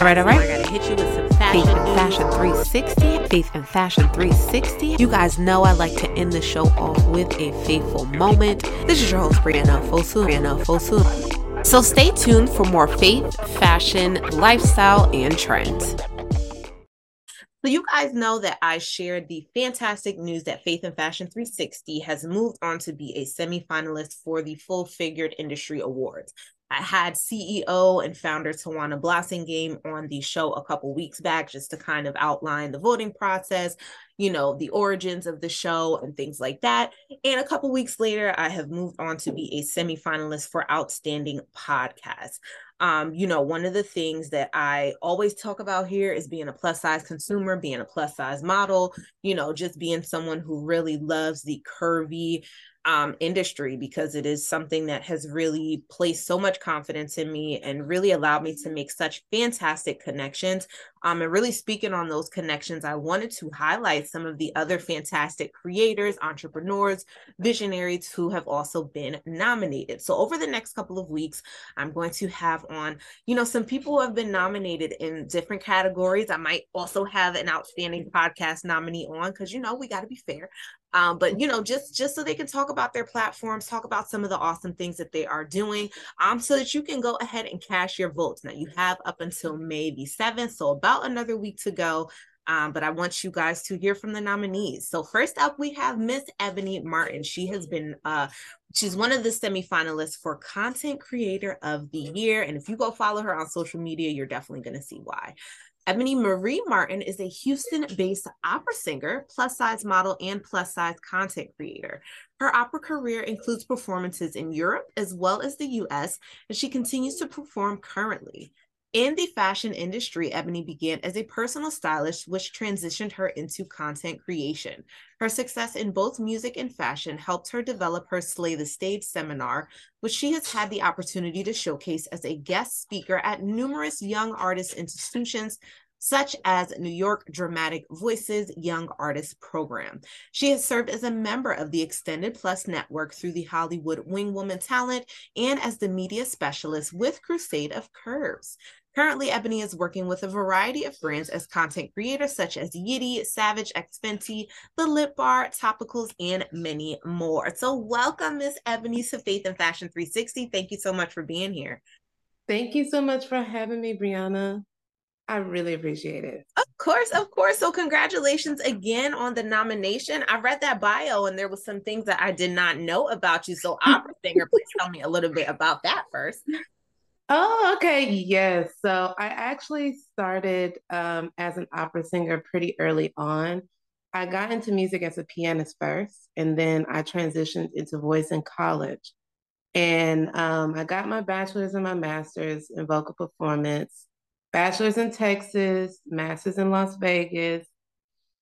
All right, all right. I gotta hit you with some fashion Faith and Fashion 360. Faith and Fashion 360. You guys know I like to end the show off with a faithful moment. This is your host, Brieana Fosu. Brieana Fosu. So stay tuned for more faith, fashion, lifestyle, and trends. So you guys know that I shared the fantastic news that Faith and Fashion 360 has moved on to be a semi-finalist for the Full Figured Industry Awards. I had CEO and founder Tawana Blossingame on the show a couple weeks back just to kind of outline the voting process, you know, the origins of the show and things like that. And a couple weeks later, I have moved on to be a semi-finalist for Outstanding Podcast. Um, you know, one of the things that I always talk about here is being a plus size consumer, being a plus size model, you know, just being someone who really loves the curvy, um, industry because it is something that has really placed so much confidence in me and really allowed me to make such fantastic connections. Um, and really speaking on those connections, I wanted to highlight some of the other fantastic creators, entrepreneurs, visionaries who have also been nominated. So over the next couple of weeks, I'm going to have on, you know, some people who have been nominated in different categories. I might also have an outstanding podcast nominee on because you know we got to be fair um, but you know just just so they can talk about their platforms talk about some of the awesome things that they are doing um, so that you can go ahead and cash your votes now you have up until may the 7th so about another week to go um, but I want you guys to hear from the nominees. So first up, we have Miss Ebony Martin. She has been uh, she's one of the semifinalists for Content Creator of the Year, and if you go follow her on social media, you're definitely going to see why. Ebony Marie Martin is a Houston based opera singer, plus size model, and plus size content creator. Her opera career includes performances in Europe as well as the US, and she continues to perform currently. In the fashion industry, Ebony began as a personal stylist, which transitioned her into content creation. Her success in both music and fashion helped her develop her Slay the Stage seminar, which she has had the opportunity to showcase as a guest speaker at numerous young artist institutions, such as New York Dramatic Voices Young Artist Program. She has served as a member of the Extended Plus Network through the Hollywood Wing Woman Talent and as the media specialist with Crusade of Curves. Currently, Ebony is working with a variety of brands as content creators such as Yitty, Savage X Fenty, The Lip Bar, Topicals, and many more. So, welcome, Miss Ebony, to Faith and Fashion 360. Thank you so much for being here. Thank you so much for having me, Brieana. I really appreciate it. Of course, of course. So, congratulations again on the nomination. I read that bio and there was some things that I did not know about you. So, opera singer, please tell me a little bit about that first. Oh, okay. Yes. So, I actually started um, as an opera singer pretty early on. I got into music as a pianist first, and then I transitioned into voice in college. And um, I got my bachelor's and my master's in vocal performance bachelor's in Texas, master's in Las Vegas.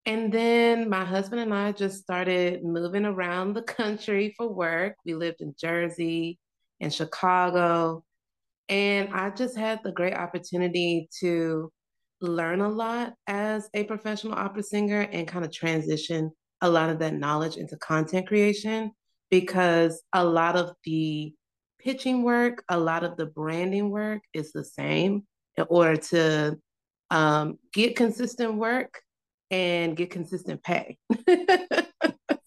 And then my husband and I just started moving around the country for work. We lived in Jersey and Chicago. And I just had the great opportunity to learn a lot as a professional opera singer and kind of transition a lot of that knowledge into content creation because a lot of the pitching work, a lot of the branding work is the same in order to um, get consistent work and get consistent pay.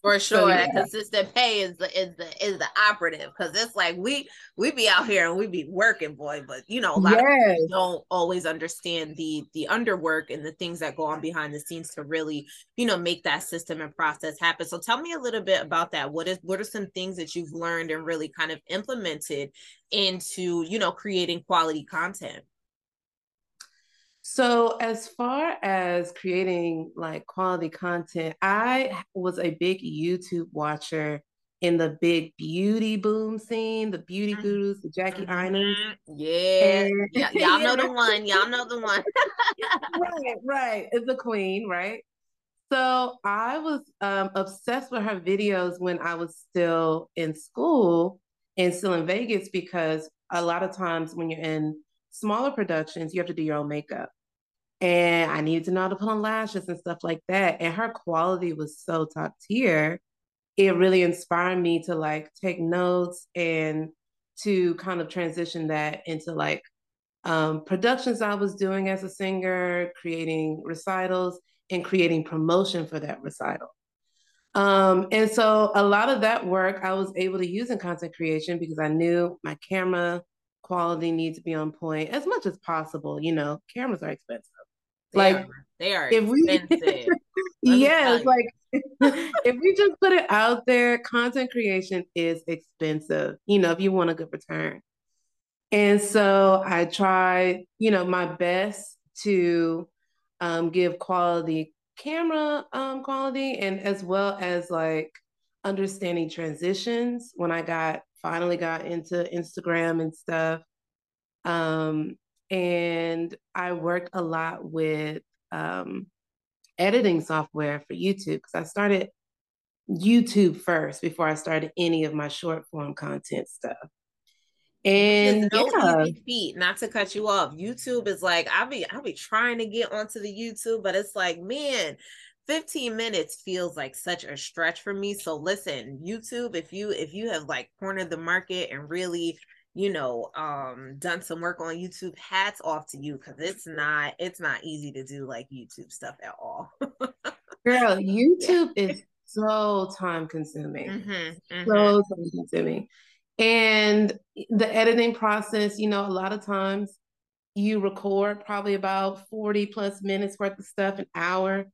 For sure, so, yeah. consistent pay is the is the is the operative because it's like we we be out here and we be working, boy. But you know, a lot yes. of people don't always understand the the underwork and the things that go on behind the scenes to really you know make that system and process happen. So tell me a little bit about that. What is what are some things that you've learned and really kind of implemented into you know creating quality content? So, as far as creating like quality content, I was a big YouTube watcher in the big beauty boom scene, the beauty mm-hmm. gurus, the Jackie mm Yeah. And, yeah. Y'all know the one. Y'all know the one. right, right. It's the queen, right? So I was um, obsessed with her videos when I was still in school and still in Vegas because a lot of times when you're in smaller productions, you have to do your own makeup and I needed to know how to put on lashes and stuff like that. And her quality was so top tier. It really inspired me to like take notes and to kind of transition that into like um, productions I was doing as a singer, creating recitals, and creating promotion for that recital. Um, and so a lot of that work I was able to use in content creation because I knew my camera quality needs to be on point as much as possible. You know, cameras are expensive. They like are. they are if expensive. We, yes, like if we just put it out there, content creation is expensive. You know, if you want a good return. And so I try, you know, my best to um, give quality camera um, quality and as well as like understanding transitions when I got finally got into Instagram and stuff. Um, and I worked a lot with um, editing software for YouTube because I started YouTube first before I started any of my short form content stuff. And no yeah. easy feat, not to cut you off. YouTube is like I'll be I'll be trying to get onto the YouTube, but it's like, man, 15 minutes feels like such a stretch for me. So listen, YouTube, if you if you have like cornered the market and really you know um done some work on youtube hats off to you because it's not it's not easy to do like youtube stuff at all girl youtube is so time consuming mm-hmm, mm-hmm. so time consuming and the editing process, you know, a lot of times you record probably about 40 plus minutes worth of stuff, an hour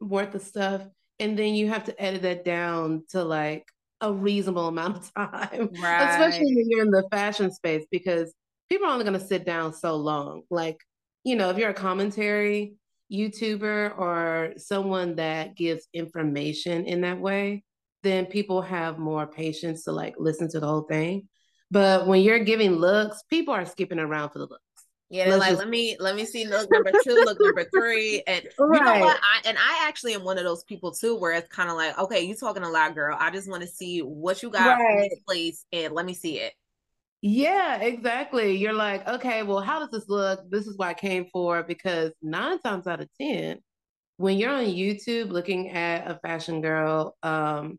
worth of stuff. And then you have to edit that down to like a reasonable amount of time, right. especially when you're in the fashion space, because people are only going to sit down so long. Like, you know, if you're a commentary YouTuber or someone that gives information in that way, then people have more patience to like listen to the whole thing. But when you're giving looks, people are skipping around for the looks. Yeah, they're like, just... let me let me see look number two, look number three, and right. you know what? I, and I actually am one of those people too, where it's kind of like, okay, you talking a lot, girl. I just want to see what you got right. this place, and let me see it. Yeah, exactly. You're like, okay, well, how does this look? This is what I came for because nine times out of ten, when you're on YouTube looking at a fashion girl, um,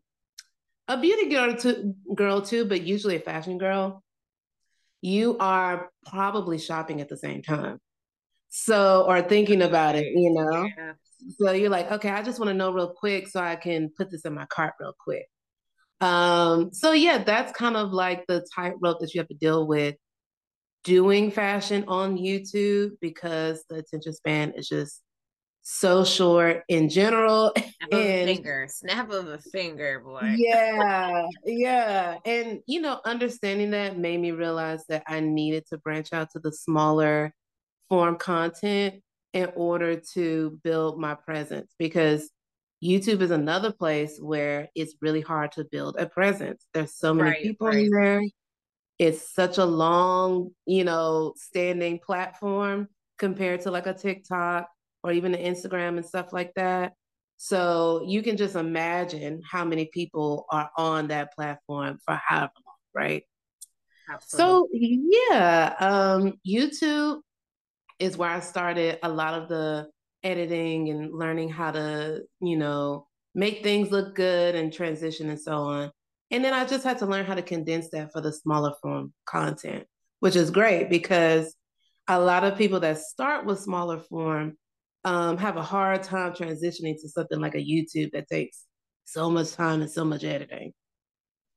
a beauty girl too, girl too, but usually a fashion girl, you are probably shopping at the same time. So, or thinking about it, you know? Yeah. So you're like, okay, I just want to know real quick so I can put this in my cart real quick. Um, so yeah, that's kind of like the tightrope that you have to deal with doing fashion on YouTube because the attention span is just so short in general. Snap and, of a finger, snap of a finger, boy. Yeah, yeah. And you know, understanding that made me realize that I needed to branch out to the smaller form content in order to build my presence because YouTube is another place where it's really hard to build a presence. There's so many right, people right. in there. It's such a long, you know, standing platform compared to like a TikTok or even the Instagram and stuff like that. So you can just imagine how many people are on that platform for however long, right? Absolutely. So yeah, um, YouTube is where I started a lot of the editing and learning how to, you know, make things look good and transition and so on. And then I just had to learn how to condense that for the smaller form content, which is great because a lot of people that start with smaller form um, have a hard time transitioning to something like a YouTube that takes so much time and so much editing.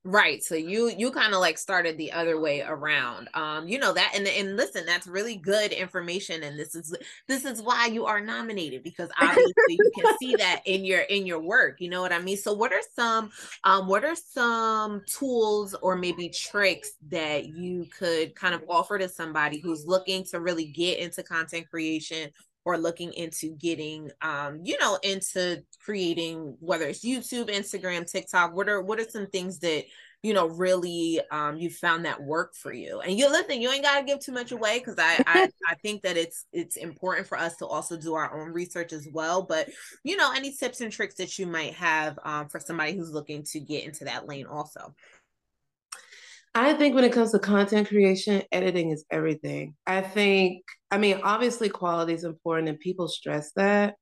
Right. So you you kind of like started the other way around. Um, you know that and and listen, that's really good information and this is this is why you are nominated because obviously you can see that in your in your work. You know what I mean? So what are some um what are some tools or maybe tricks that you could kind of offer to somebody who's looking to really get into content creation or looking into getting um you know into creating whether it's youtube instagram tiktok what are what are some things that you know really um you found that work for you? And you listen you ain't got to give too much away because I, I i think that it's it's important for us to also do our own research as well but you know any tips and tricks that you might have um, for somebody who's looking to get into that lane also I think when it comes to content creation, editing is everything. I think, I mean, obviously quality is important and people stress that,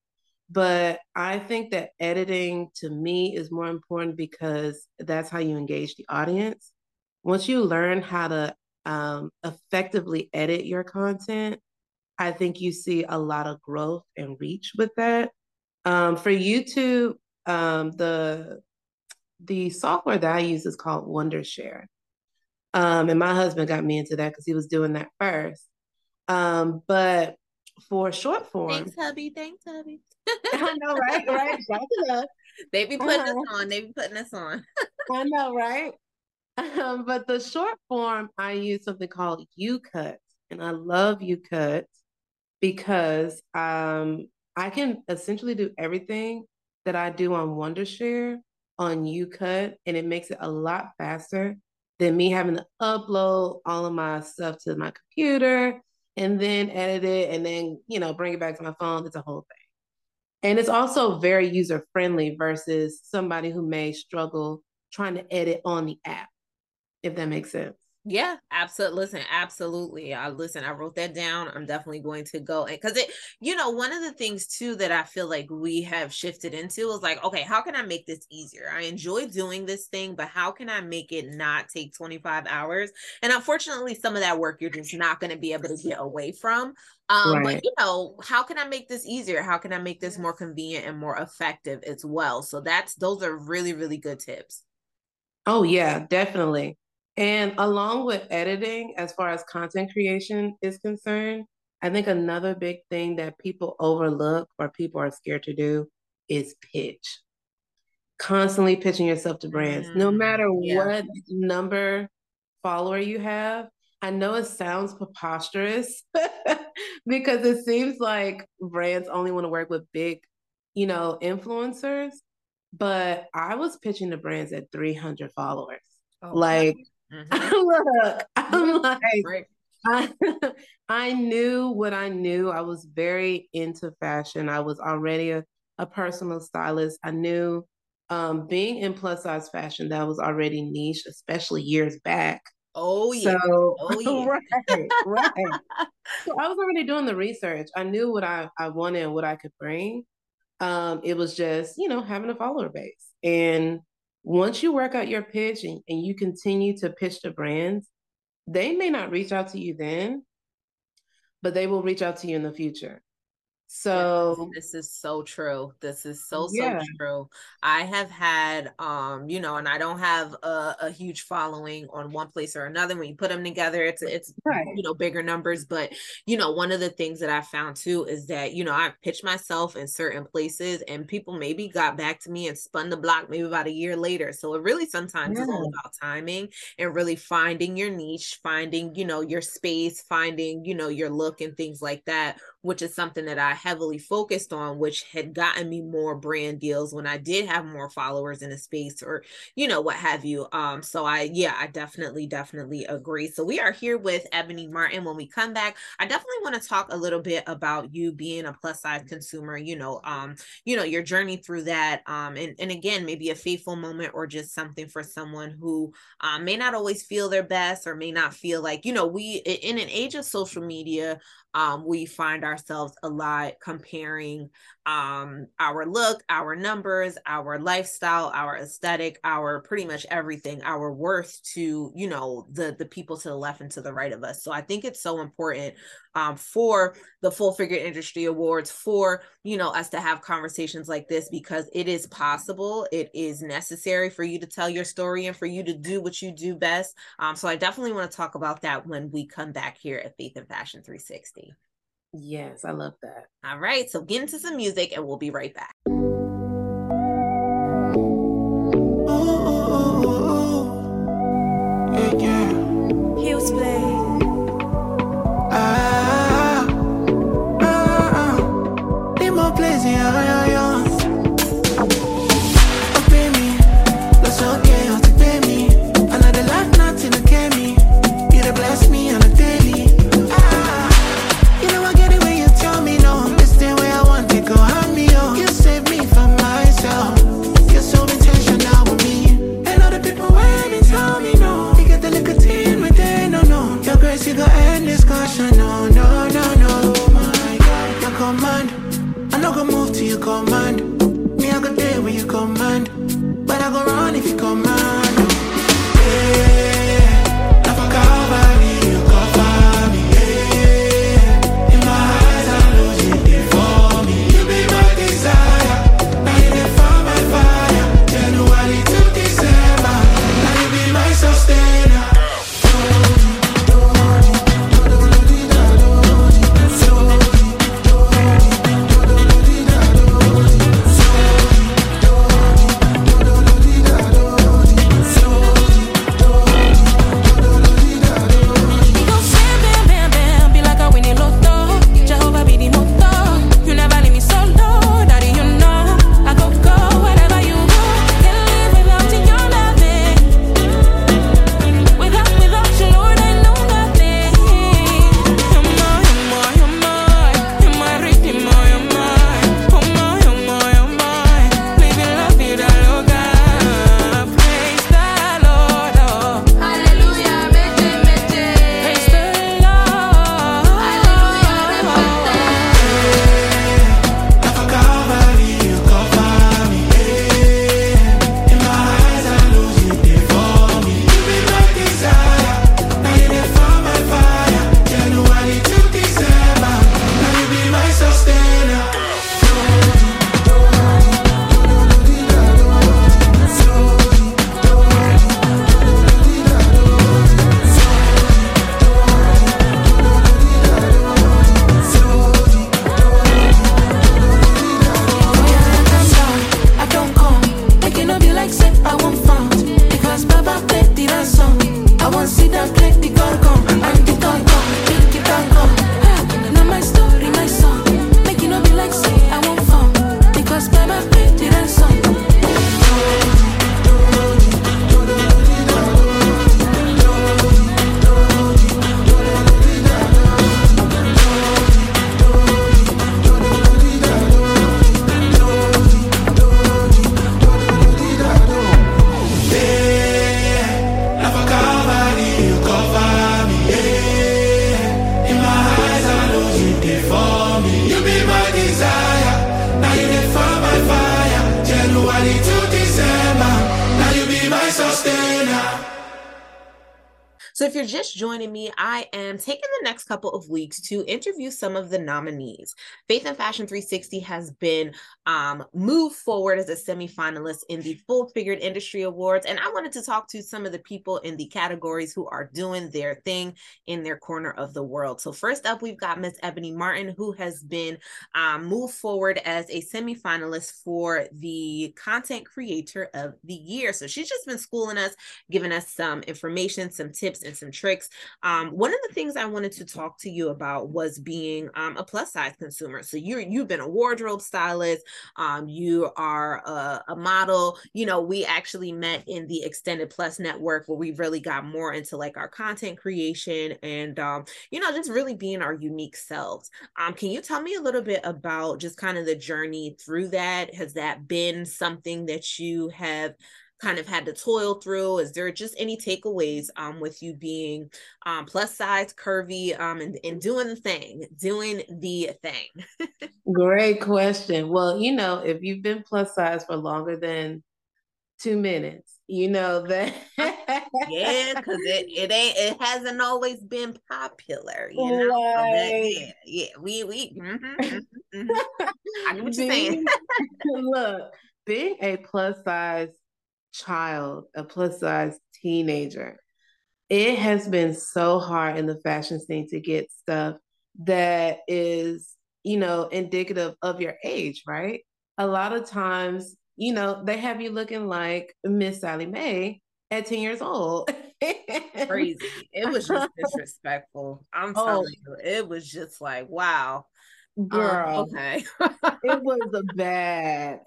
but I think that editing to me is more important because that's how you engage the audience. Once you learn how to um, effectively edit your content, I think you see a lot of growth and reach with that. Um, for YouTube, um, the the software that I use is called Wondershare. Um, and my husband got me into that because he was doing that first. Um, but for short form, thanks, hubby. Thanks, hubby. I know, right? Right. They be putting uh-huh. us on. They be putting us on. I know, right? Um, but the short form, I use something called YouCut, and I love YouCut because um, I can essentially do everything that I do on Wondershare on YouCut, and it makes it a lot faster than me having to upload all of my stuff to my computer and then edit it and then you know bring it back to my phone. It's a whole thing. And it's also very user friendly versus somebody who may struggle trying to edit on the app, if that makes sense. Yeah, absolutely. Listen, absolutely. I listen. I wrote that down. I'm definitely going to go and because it, you know, one of the things too that I feel like we have shifted into is like, okay, how can I make this easier? I enjoy doing this thing, but how can I make it not take 25 hours? And unfortunately, some of that work you're just not going to be able to get away from. Um, right. but you know, how can I make this easier? How can I make this more convenient and more effective as well? So that's those are really, really good tips. Oh yeah, definitely. And along with editing, as far as content creation is concerned, I think another big thing that people overlook or people are scared to do is pitch. Constantly pitching yourself to brands, mm, no matter yeah. what number follower you have. I know it sounds preposterous because it seems like brands only want to work with big, you know, influencers. But I was pitching to brands at 300 followers. Oh, like, Mm-hmm. Look, I'm like, right. I, I knew what I knew. I was very into fashion. I was already a, a personal stylist. I knew um, being in plus size fashion that was already niche, especially years back. Oh yeah. So, oh yeah. right, right. so I was already doing the research. I knew what I, I wanted and what I could bring. Um, it was just, you know, having a follower base. And once you work out your pitch and, and you continue to pitch to brands, they may not reach out to you then, but they will reach out to you in the future. So this is so true. This is so so yeah. true. I have had um, you know, and I don't have a, a, huge following on one place or another. When you put them together, it's it's right. you know bigger numbers. But you know, one of the things that I found too is that you know I pitched myself in certain places, and people maybe got back to me and spun the block maybe about a year later. So it really sometimes yeah. is all about timing and really finding your niche, finding you know your space, finding you know your look and things like that which is something that I heavily focused on, which had gotten me more brand deals when I did have more followers in a space or, you know, what have you. Um, so I, yeah, I definitely, definitely agree. So we are here with Ebony Martin. When we come back, I definitely want to talk a little bit about you being a plus size consumer, you know, um, you know, your journey through that. Um, and, and again, maybe a faithful moment or just something for someone who um, may not always feel their best or may not feel like, you know, we in an age of social media, um, we find ourselves a lot comparing um, our look, our numbers, our lifestyle, our aesthetic, our pretty much everything, our worth to you know the the people to the left and to the right of us. So I think it's so important um, for the Full Figure Industry Awards for you know us to have conversations like this because it is possible, it is necessary for you to tell your story and for you to do what you do best. Um, so I definitely want to talk about that when we come back here at Faith and Fashion 360. Yes, I love that. All right, so get into some music and we'll be right back. Weeks to interview some of the nominees. Faith and Fashion 360 has been um, moved forward as a semifinalist in the Full Figured Industry Awards. And I wanted to talk to some of the people in the categories who are doing their thing in their corner of the world. So, first up, we've got Miss Ebony Martin, who has been um, moved forward as a semifinalist for the Content Creator of the Year. So, she's just been schooling us, giving us some information, some tips and some tricks. Um, one of the things I wanted to talk to you about was being um, a plus size consumer. So you you've been a wardrobe stylist, um, you are a, a model. You know, we actually met in the Extended Plus network where we really got more into like our content creation and um, you know just really being our unique selves. Um, can you tell me a little bit about just kind of the journey through that? Has that been something that you have kind of had to toil through? Is there just any takeaways um, with you being um, plus size, curvy, um, and, and doing the thing, doing the thing? Great question. Well, you know, if you've been plus size for longer than two minutes, you know that yeah because it, it ain't it hasn't always been popular you know so that, yeah yeah we we mm-hmm, mm-hmm, mm-hmm. i get what you're saying look being a plus size child, a plus size teenager, it has been so hard in the fashion scene to get stuff that is, you know, indicative of your age, right? A lot of times, you know, they have you looking like Miss Sally Mae at 10 years old. Crazy. It was just disrespectful. I'm oh. telling you, it was just like, wow. Um, Girl. Um, okay. it was a bad.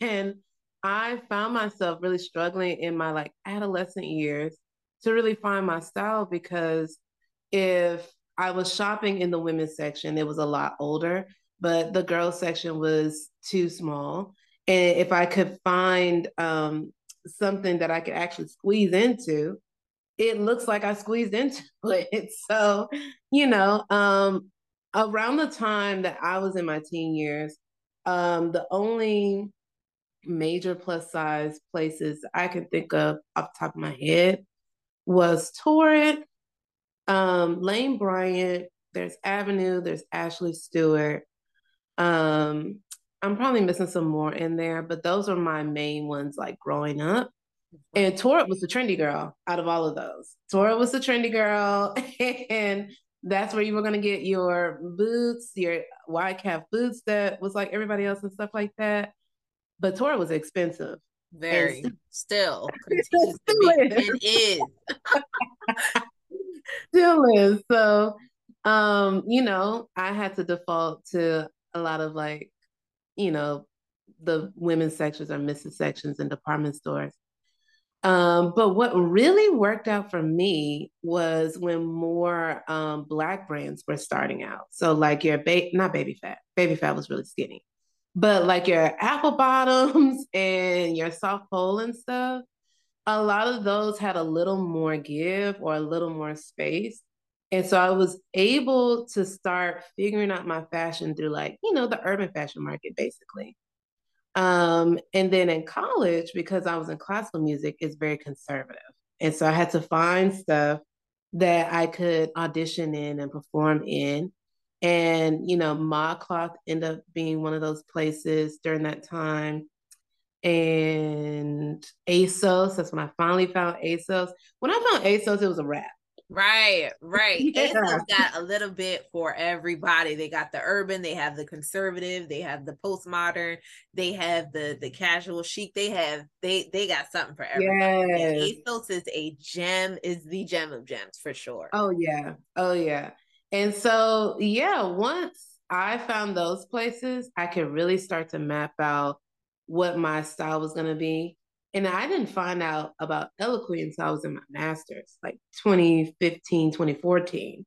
And I found myself really struggling in my like adolescent years to really find my style because if I was shopping in the women's section, it was a lot older, but the girls section was too small. And if I could find um, something that I could actually squeeze into, it looks like I squeezed into it. So, you know, um, around the time that I was in my teen years, um, the only major plus size places I can think of off the top of my head was Torrid, um, Lane Bryant, there's Avenue, there's Ashley Stewart. Um, I'm probably missing some more in there, but those are my main ones like growing up. And Torrid was the trendy girl out of all of those. Torrid was the trendy girl, and that's where you were gonna get your boots, your wide calf boots that was like everybody else and stuff like that but Torrid was expensive. Very and still to be and is. still is. So um, you know, I had to default to a lot of like, you know, the women's sections or misses sections in department stores. Um, but what really worked out for me was when more um, black brands were starting out. So like your ba- not Baby Phat, Baby Phat was really skinny. But like your apple bottoms and your Southpole and stuff, a lot of those had a little more give or a little more space. And so I was able to start figuring out my fashion through like, you know, the urban fashion market basically. Um, and then in college, because I was in classical music, it's very conservative. And so I had to find stuff that I could audition in and perform in and, you know, ModCloth ended up being one of those places during that time. And ASOS, that's when I finally found ASOS. When I found ASOS, it was a wrap. Right, right. Yeah. Got a little bit for everybody. They got the urban, they have the conservative, they have the postmodern, they have the the casual chic. They have they they got something for everybody. Yes. ASOS is a gem, is the gem of gems for sure. Oh yeah, oh yeah. And so, yeah, once I found those places, I could really start to map out what my style was going to be. And I didn't find out about Eloquii until I was in my master's, like 2015, 2014.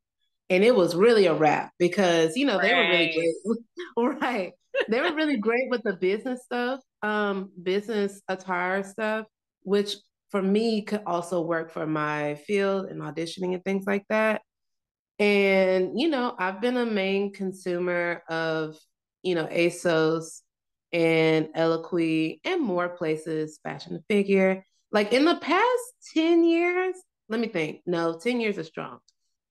And it was really a wrap because, you know, right. they were really great. right. They were really great with the business stuff, um, business attire stuff, which for me could also work for my field and auditioning and things like that. And, you know, I've been a main consumer of, you know, ASOS and Eloquii and more places, Fashion to Figure. Like in the past 10 years, let me think. No, 10 years is strong.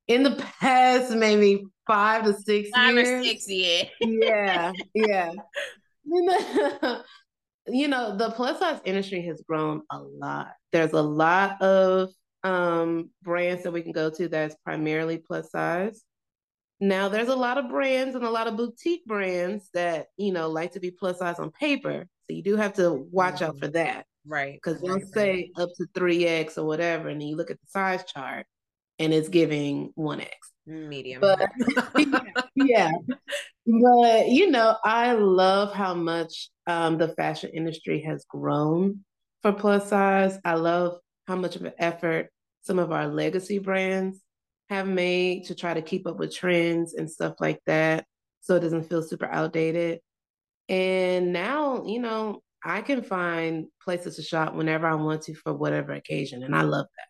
In the past, maybe five to six five years. or six, yeah. yeah, yeah. you know, the plus size industry has grown a lot. There's a lot of um, brands that we can go to that's primarily plus size. Now, there's a lot of brands and a lot of boutique brands that, you know, like to be plus size on paper. So you do have to watch mm-hmm. out for that. Right. Because they'll say up to 3X or whatever. And then you look at the size chart and it's giving 1X. Medium. But yeah. But, you know, I love how much um, the fashion industry has grown for plus size. I love how much of an effort some of our legacy brands have made to try to keep up with trends and stuff like that so it doesn't feel super outdated. And now, you know, I can find places to shop whenever I want to for whatever occasion. And I love that.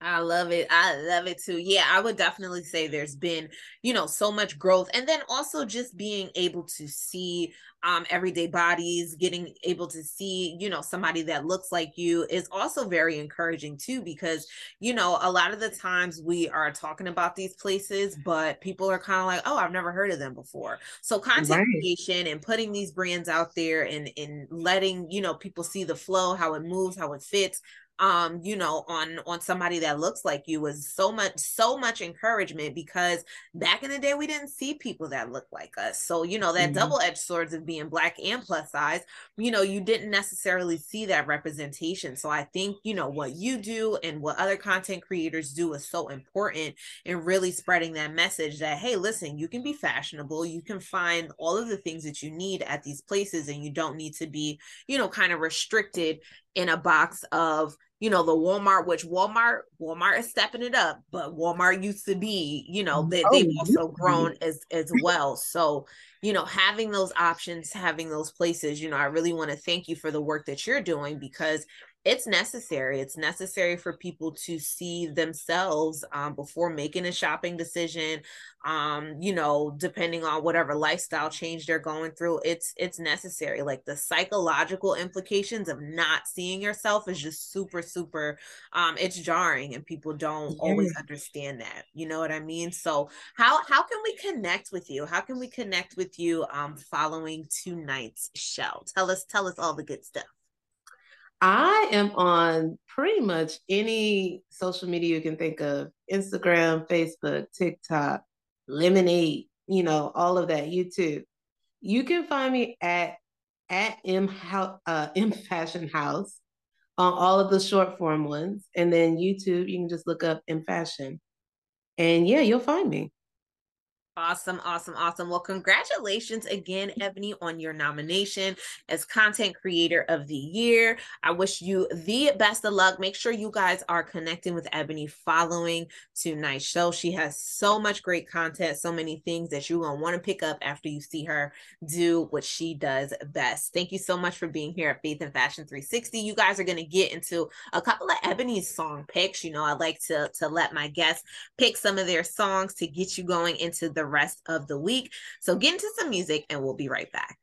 I love it. I love it too. Yeah, I would definitely say there's been, you know, so much growth. And then also just being able to see um everyday bodies, getting able to see, you know, somebody that looks like you is also very encouraging too because, you know, a lot of the times we are talking about these places, but people are kind of like, "Oh, I've never heard of them before." So content right. creation and putting these brands out there and and letting, you know, people see the flow, how it moves, how it fits um you know on on somebody that looks like you was so much so much encouragement because back in the day we didn't see people that looked like us. So you know that mm-hmm. double-edged swords of being black and plus size you know you didn't necessarily see that representation. So i think you know what you do and what other content creators do is so important in really spreading that message that hey listen you can be fashionable. You can find all of the things that you need at these places and you don't need to be you know kind of restricted in a box of you know the walmart which walmart walmart is stepping it up but walmart used to be you know they, oh, they've also grown as as well. So you know having those options having those places you know i really want to thank you for the work that you're doing because it's necessary. It's necessary for people to see themselves um, before making a shopping decision. Um, you know, depending on whatever lifestyle change they're going through, it's it's necessary. Like the psychological implications of not seeing yourself is just super, super. Um, it's jarring, and people don't yeah. always understand that. You know what I mean? So how how can we connect with you? How can we connect with you um, following tonight's show? Tell us tell us all the good stuff. I am on pretty much any social media you can think of Instagram, Facebook, TikTok, Lemon8, you know, all of that, YouTube. You can find me at at M, uh, M Fashion House on all of the short form ones. And then YouTube, you can just look up M Fashion. And yeah, you'll find me. Awesome, awesome, awesome. Well, congratulations again, Ebony, on your nomination as Content Creator of the Year. I wish you the best of luck. Make sure you guys are connecting with Ebony following tonight's show. She has so much great content, so many things that you're going to want to pick up after you see her do what she does best. Thank you so much for being here at Faith and Fashion 360. You guys are going to get into a couple of Ebony's song picks. You know, I like to, to let my guests pick some of their songs to get you going into the rest of the week. So get into some music and we'll be right back.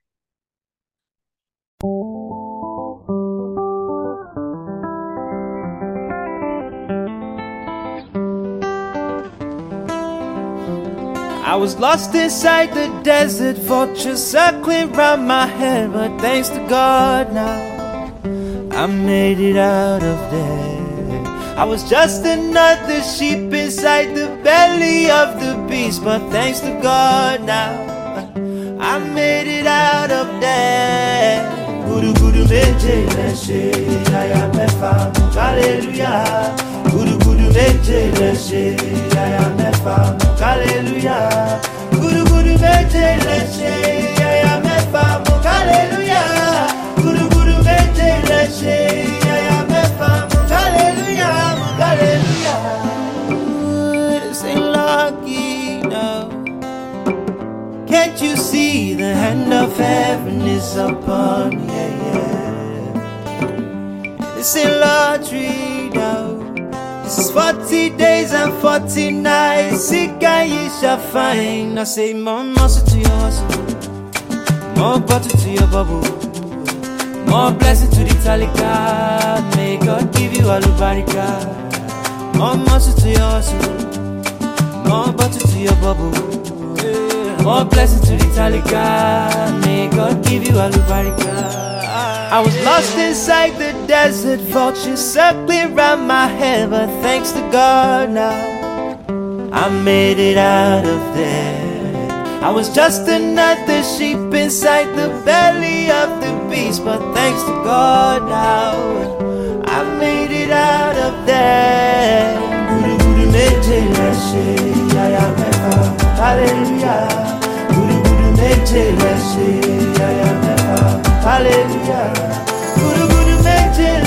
I was lost inside the desert fortress circling round my head, but thanks to God now I made it out of there. I was just another sheep inside the belly of the beast, but thanks to God now I made it out of there. Guru guru meje leshe, aya mefa, hallelujah. Guru guru meje leshe, aya mefa, hallelujah. Guru guru meje leshe, aya mefa, hallelujah. Hand of heaven is upon me? Yeah, yeah. This ain't lottery now. This is 40 days and 40 nights. Sick and you shall find. I say more muscle to your hustle, more butter to your bubble. More blessing to the talika. May God give you alubarika. More muscle to your hustle. More butter to your bubble. More blessings to the talika. May God give you alubarika. I was lost inside the desert, vultures circling around my head, but thanks to God now, I made it out of there. I was just another sheep inside the belly of the beast, but thanks to God now, I made it out of there. Hallelujah. Hallelujah. Guru Guru Meje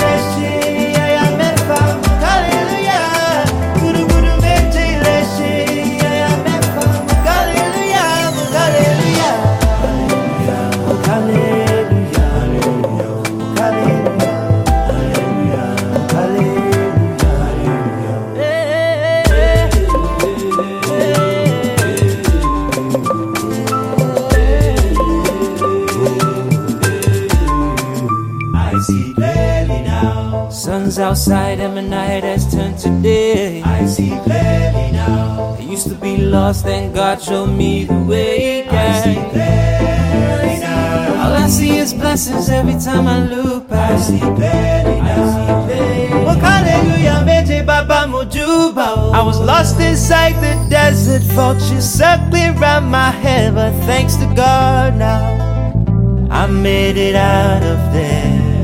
outside and my night has turned to day. I see clearly now. I used to be lost and God showed me the way. I see clearly now. All I see is blessings every time I look back. I see clearly now. I see clearly. Oh, hallelujah, meje baba mojuba. I was lost inside the desert, vultures circling around my head, but thanks to God now. I made it out of there.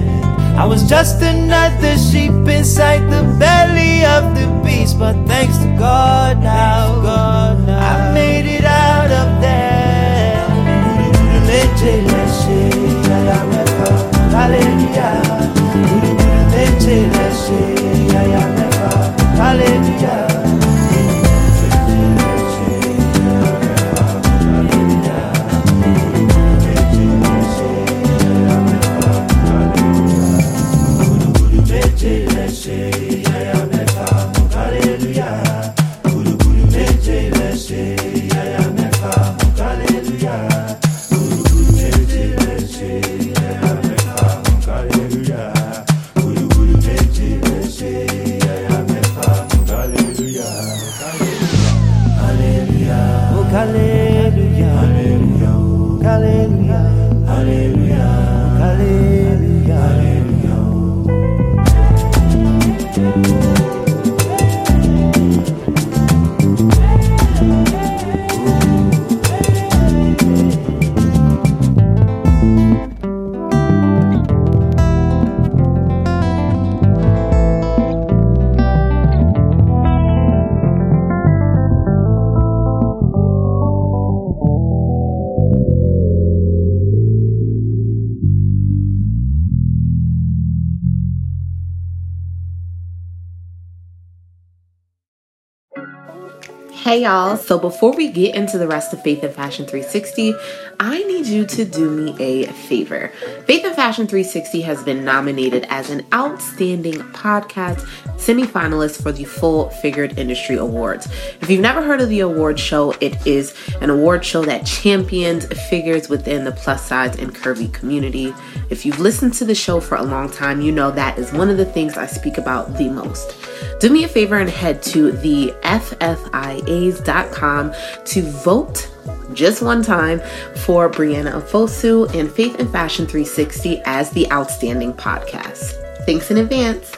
I was just another sheep inside the belly of the beast, but thanks to God now, God now, I made it out of there. Hallelujah. Y'all, so before we get into the rest of Faith and Fashion 360, I need you to do me a favor. Faith and Fashion 360 has been nominated as an outstanding podcast semifinalist for the Full Figured Industry Awards. If you've never heard of the award show, it is an award show that champions figures within the plus size and curvy community. If you've listened to the show for a long time, you know that is one of the things I speak about the most. Do me a favor and head to the FFIAs.com to vote just one time for Brieana Ofosu and Faith and Fashion 360 as the outstanding podcast. Thanks in advance.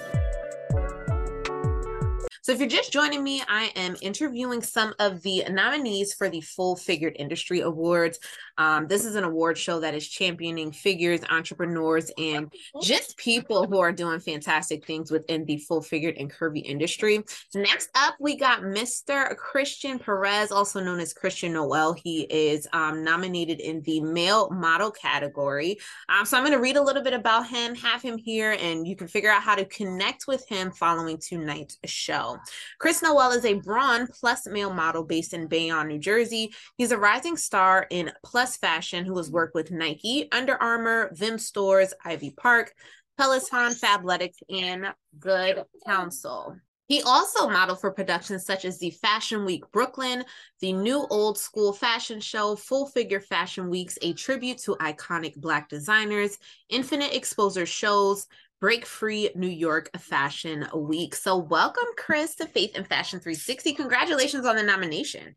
So, if you're just joining me, I am interviewing some of the nominees for the Full Figured Industry Awards. Um, this is an award show that is championing figures, entrepreneurs, and just people who are doing fantastic things within the full figured and curvy industry. Next up, we got Mr. Christian Perez, also known as Christian Noel. He is um, nominated in the male model category. Um, so, I'm going to read a little bit about him, have him here, and you can figure out how to connect with him following tonight's show. Chris Noel is a brawn plus male model based in Bayonne, New Jersey. He's a rising star in plus fashion who has worked with Nike, Under Armour, Vim Stores, Ivy Park, Peloton, Fabletics, and Good Counsel. He also modeled for productions such as the Fashion Week Brooklyn, the New Old School Fashion Show, Full Figure Fashion Weeks, a tribute to iconic Black designers, Infinite Exposure shows, Break Free New York Fashion Week. So, welcome, Chris, to Faith and Fashion 360. Congratulations on the nomination.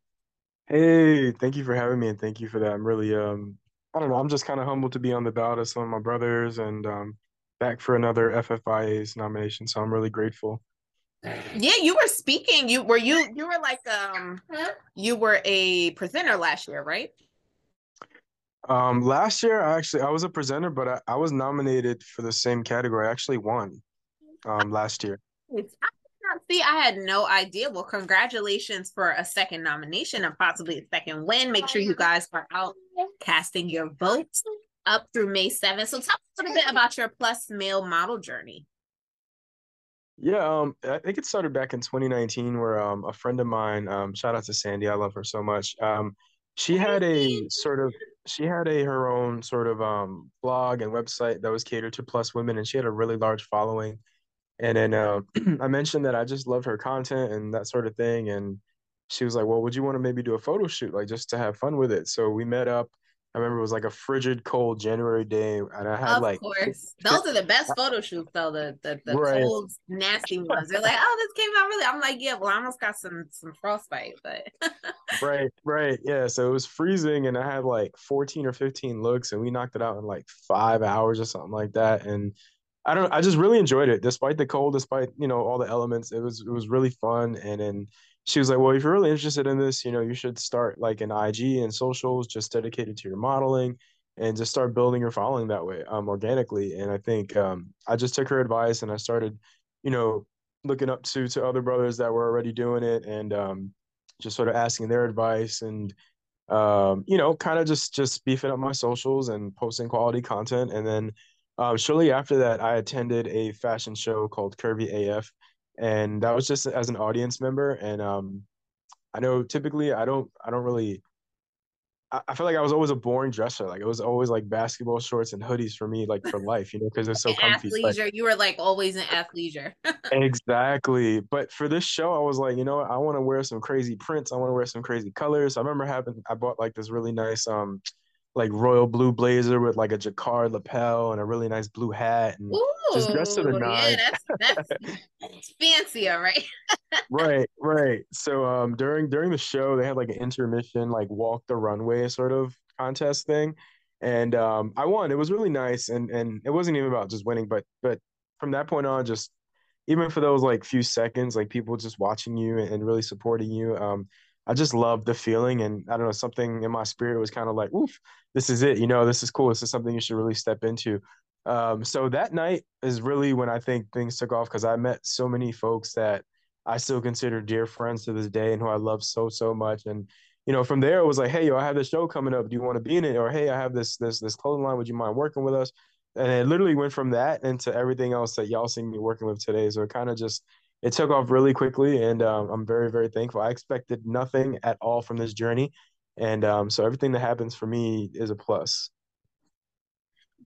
Hey, thank you for having me, and thank you for that. I'm really, um, I don't know, I'm just kind of humbled to be on the ballot as some of my brothers, and um, back for another FFIA's nomination. So I'm really grateful. Yeah, you were speaking. You were you you were like um you were a presenter last year, right? Um, last year, I actually I was a presenter, but I, I was nominated for the same category. I actually won um last year. See, I had no idea. Well, congratulations for a second nomination and possibly a second win. Make sure you guys are out casting your votes up through May 7th. So tell us a little bit about your plus male model journey. Yeah, um, I think it started back in 2019 where um, a friend of mine, um, shout out to Sandy, I love her so much. Um, she had a sort of she had a her own sort of um blog and website that was catered to plus women, and she had a really large following. And then uh, I mentioned that I just loved her content and that sort of thing, and she was like, "Well, would you want to maybe do a photo shoot, like just to have fun with it?" So we met up I remember it was like a frigid, cold January day, and I had of like. Of course, those are the best photo shoots, though. The the, the right. cold, nasty ones. They're like, oh, this came out really. I'm like, yeah, well, I almost got some some frostbite, but. right, right, yeah. So it was freezing, and I had like 14 or 15 looks, and we knocked it out in like five hours or something like that, and. I don't. I just really enjoyed it, despite the cold, despite you know all the elements. It was it was really fun, and then she was like, well, if you're really interested in this, you know, you should start like an IG and socials just dedicated to your modeling and just start building your following that way um, organically. And I think um, I just took her advice and I started, you know, looking up to to other brothers that were already doing it and um, just sort of asking their advice and um, you know, kind of just just beefing up my socials and posting quality content. And then um, shortly after that, I attended a fashion show called Curvy AF and that was just as an audience member. And um, I know typically I don't I don't really I, I feel like I was always a boring dresser. Like it was always like basketball shorts and hoodies for me, like for life, you know, because they're so comfy. Athleisure, like, you were like always in athleisure. exactly. But for this show, I was like, you know, I want to wear some crazy prints. I want to wear some crazy colors. I remember having I bought like this really nice um like royal blue blazer with like a jacquard lapel and a really nice blue hat and Ooh, just dressed to the nines. Yeah, that's, that's fancier, right? right, right. So um during during the show they had like an intermission, like walk the runway sort of contest thing. And um I won. It was really nice and and it wasn't even about just winning, but but from that point on, just even for those like few seconds, like people just watching you and, and really supporting you. Um I just loved the feeling and I don't know, something in my spirit was kind of like, oof, this is it. You know, this is cool. This is something you should really step into. Um, so that night is really when I think things took off because I met so many folks that I still consider dear friends to this day and who I love so so much. And you know, from there it was like, hey, yo, I have this show coming up. Do you want to be in it? Or hey, I have this this this clothing line. Would you mind working with us? And it literally went from that into everything else that y'all see me working with today. So it kind of just it took off really quickly, and um, I'm very very thankful. I expected nothing at all from this journey, and um, so everything that happens for me is a plus.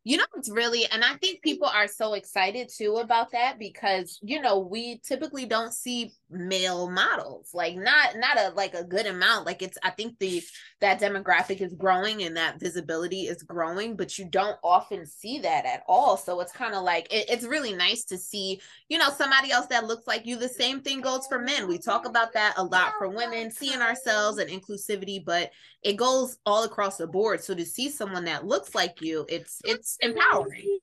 You know, it's really, and I think people are so excited too about that because, you know, we typically don't see male models like not not a like a good amount. Like it's i think the that demographic is growing and that visibility is growing but you don't often see that at all. So it's kind of like it, it's really nice to see you know somebody else that looks like you. The same thing goes for men. We talk about that a lot for women seeing ourselves and inclusivity but it goes all across the board. So to see someone that looks like you it's it's empowering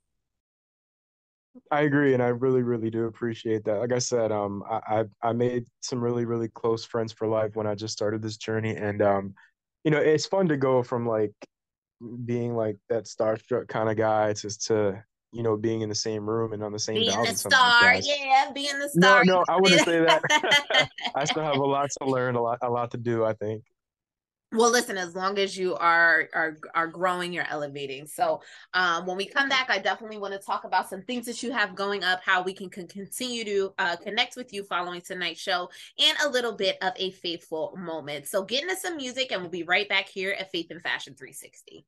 I agree, and I really, really do appreciate that. Like I said, um, I, I, I made some really, really close friends for life when I just started this journey, and um, you know, it's fun to go from like being like that starstruck kind of guy to to you know being in the same room and on the same being the star, like yeah, being the star. No, no, I wouldn't say that. I still have a lot to learn, a lot, a lot to do. I think well listen as long as you are are are growing you're elevating. So um when we come back i definitely want to talk about some things that you have going up how we can, can continue to uh, connect with you following tonight's show and a little bit of a faithful moment. So get into some music and we'll be right back here at faith and fashion 360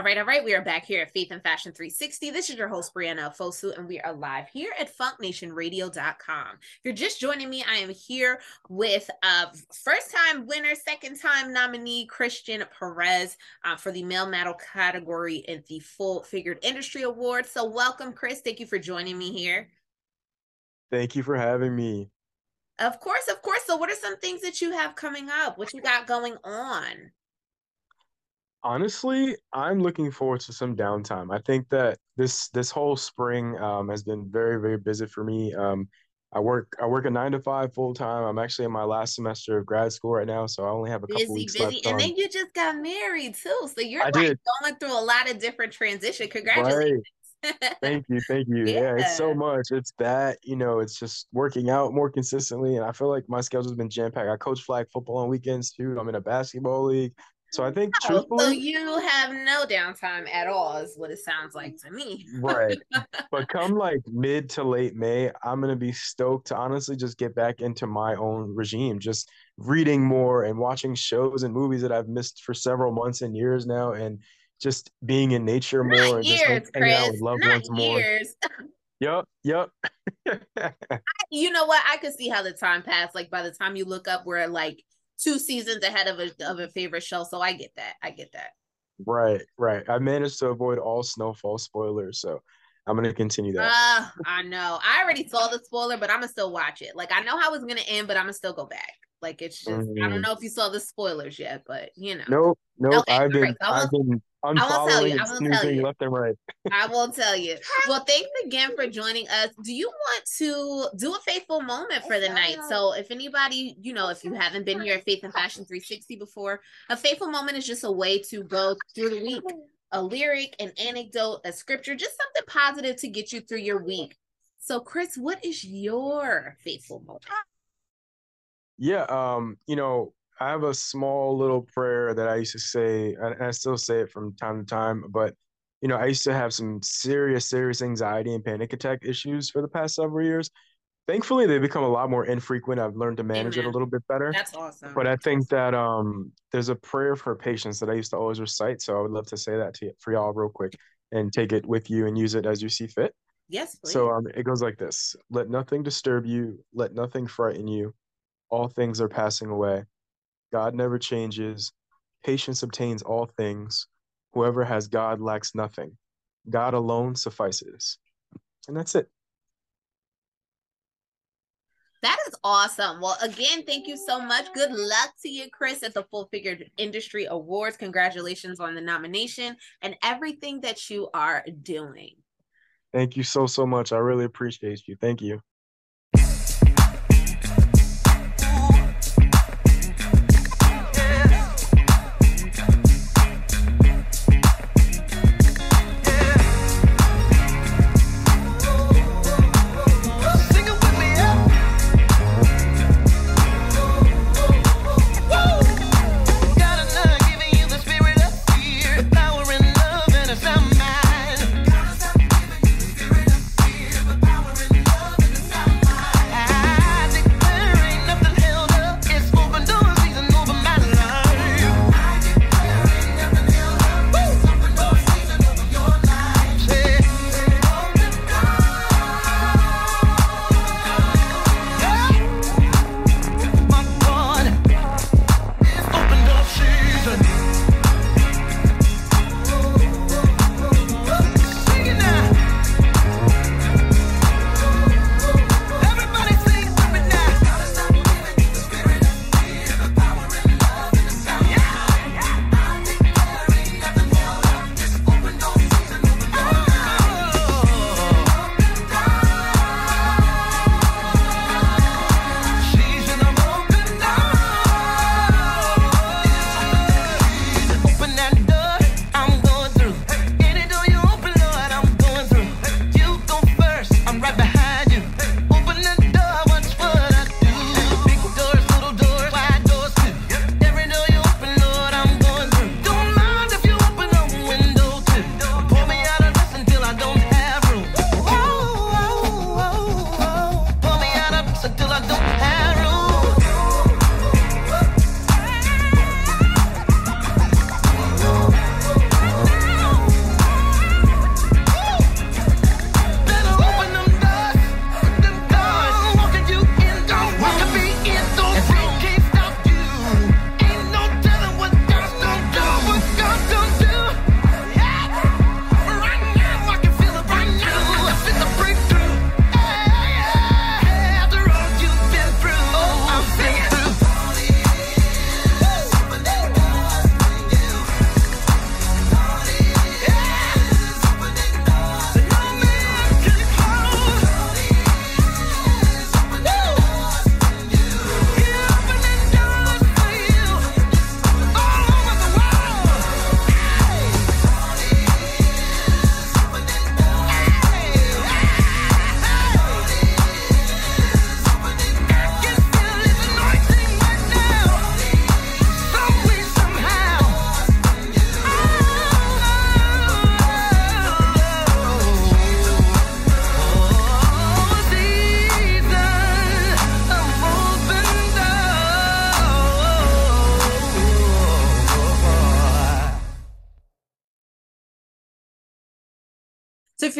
All right, all right. We are back here at Faith and Fashion 360. This is your host, Brieana Ofosu, and we are live here at funknationradio.com. If you're just joining me, I am here with uh, first time winner, second time nominee, Christian Perez uh, for the Male Model category in the Full Figured Industry Award. So, welcome, Chris. Thank you for joining me here. Thank you for having me. Of course, of course. So, what are some things that you have coming up? What you got going on? Honestly, I'm looking forward to some downtime. I think that this this whole spring um, has been very, very busy for me. Um, I work I work a nine to five full time. I'm actually in my last semester of grad school right now, so I only have a couple Busy, weeks busy. left And on. then you just got married too. So, you're I like did. going through a lot of different transition. Right. Congratulations. Thank you, thank you. Yeah, it's so much. It's that, you know, it's just working out more consistently, and I feel like my schedule's been jam-packed. I coach flag football on weekends too. I'm in a basketball league. So I think Oh, so you have no downtime at all, is what it sounds like to me. right. But come like mid to late May, I'm gonna be stoked to honestly just get back into my own regime, just reading more and watching shows and movies that I've missed for several months and years now, and just being in nature more Not and just like years, hanging out with loved Not ones more. years. Yep, yep. You know what? I could see how the time passed. Like by the time you look up, we're like two seasons ahead of a of a favorite show. So I get that. I get that. Right, right. I managed to avoid all snowfall spoilers, so I'm gonna continue that. Ah, I know. I already saw the spoiler, but I'm gonna still watch it. Like I know how it's gonna end, but I'm gonna still go back. Like it's just I don't Mhm. know if you saw the spoilers yet, but you know. Nope, nope. Okay, I've been alright, I I've been unfollowing you, and I won't tell snoozing you. left and right. I will tell you. Well, thanks again for joining us. Do you want to do a faithful moment for the night? So, if anybody, you know, if you haven't been here at Faith and Fashion 360 before, a faithful moment is just a way to go through the week, a lyric, an anecdote, a scripture, just something positive to get you through your week. So, Chris, what is your faithful moment? Yeah, um, you know, I have a small little prayer that I used to say, and I still say it from time to time, but you know, I used to have some serious, serious anxiety and panic attack issues for the past several years. Thankfully, they've become a lot more infrequent. I've learned to manage it a little bit better. That's awesome. But I think that um, there's a prayer for patience that I used to always recite, so I would love to say that to you, for y'all real quick and take it with you and use it as you see fit. yes, please. So um, it goes like this: Let nothing disturb you, let nothing frighten you. All things are passing away. God never changes. Patience obtains all things. Whoever has God lacks nothing. God alone suffices. And that's it. That is awesome. Well, again, thank you so much. Good luck to you, Chris, at the Full Figured Industry Awards. Congratulations on the nomination and everything that you are doing. Thank you so, so much. I really appreciate you. Thank you.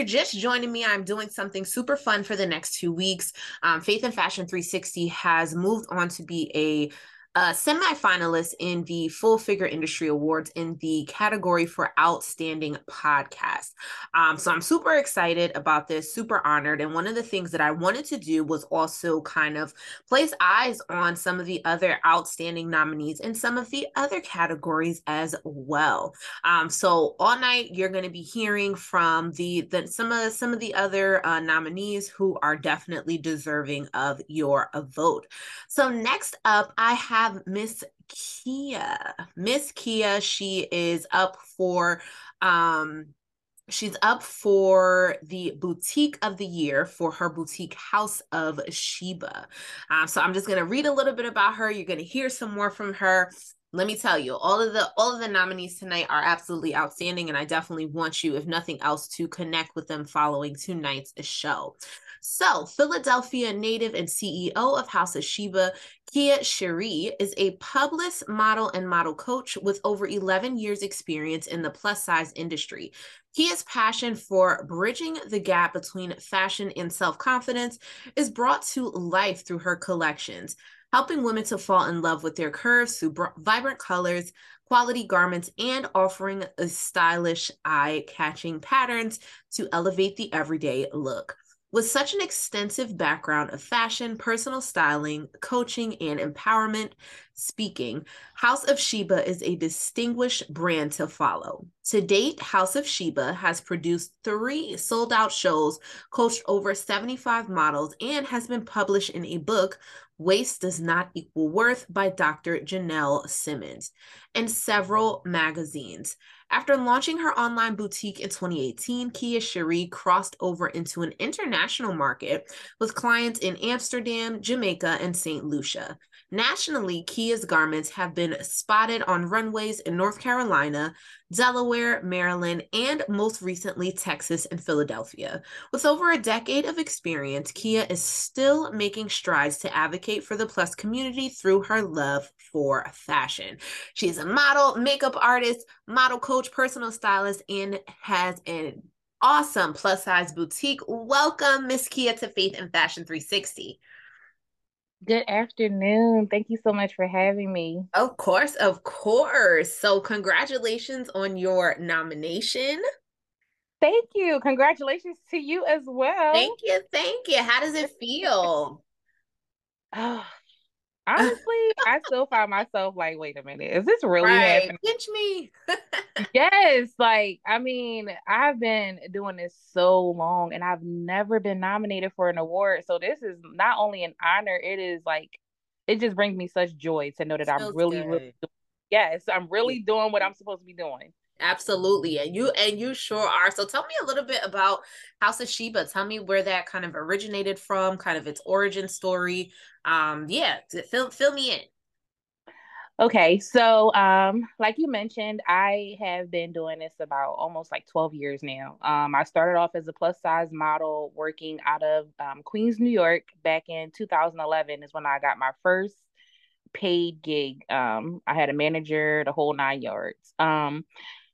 You're just joining me, I'm doing something super fun for the next two weeks. Um, Faith and Fashion 360 has moved on to be a a semi-finalist in the Full Figure Industry Awards in the category for Outstanding Podcast. Um, so I'm super excited about this, super honored. And one of the things that I wanted to do was also kind of place eyes on some of the other outstanding nominees in some of the other categories as well. Um, so all night you're going to be hearing from the, the some of some of the other uh, nominees who are definitely deserving of your vote. So next up, I have have Miss Keah. Miss Keah, she is up for um she's up for the boutique of the year for her boutique house of sheba. Um, so i'm just going to read a little bit about her. You're going to hear some more from her. Let me tell you all of the all of the nominees tonight are absolutely outstanding and i definitely want you if nothing else to connect with them following tonight's show so, Philadelphia native and CEO of House of Sheba, Keah Cherie is a published model and model coach with over 11 years experience in the plus size industry. Keah's passion for bridging the gap between fashion and self-confidence is brought to life through her collections, helping women to fall in love with their curves through vibrant colors, quality garments, and offering stylish, eye-catching patterns to elevate the everyday look. With such an extensive background of fashion, personal styling, coaching, and empowerment speaking, House of Sheba is a distinguished brand to follow. To date, House of Sheba has produced three sold out shows, coached over 75 models, and has been published in a book, Waist Does Not Equal Worth by Dr. Janelle Simmons, and several magazines. After launching her online boutique in 2018, Keah Cherie crossed over into an international market with clients in Amsterdam, Jamaica, and St. Lucia. Nationally, Keah's garments have been spotted on runways in North Carolina, Delaware, Maryland, and most recently, Texas and Philadelphia. With over a decade of experience, Keah is still making strides to advocate for the plus community through her love for fashion. She's a model, makeup artist, model coach, personal stylist, and has an awesome plus size boutique. Welcome, Miss Keah, to Faith and Fashion 360. Good afternoon. Thank you so much for having me. Of course, of course. So, congratulations on your nomination. Thank you. Congratulations to you as well. Thank you. Thank you. How does it feel? Oh, honestly, I still find myself like, wait a minute, is this really right. happening? Pinch me. Yes, like I mean, I've been doing this so long and I've never been nominated for an award. So this is not only an honor, it is like it just brings me such joy to know that I'm really, good. really yes, I'm really doing what I'm supposed to be doing. Absolutely. And you and you sure are. So tell me a little bit about House of Sheba. Tell me where that kind of originated from, kind of its origin story. Um, yeah, fill fill me in. Okay, so um, like you mentioned, I have been doing this about almost like 12 years now. Um, I started off as a plus size model working out of um, Queens, New York back in 2011 is when I got my first paid gig. Um, I had a manager, the whole nine yards. Um,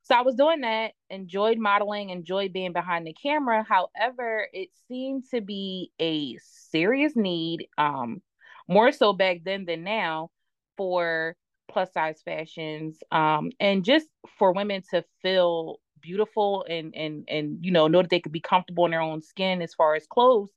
so I was doing that, enjoyed modeling, enjoyed being behind the camera. However, it seemed to be a serious need, um, more so back then than now, for plus size fashions, um, and just for women to feel beautiful and and and you know know that they could be comfortable in their own skin as far as clothes.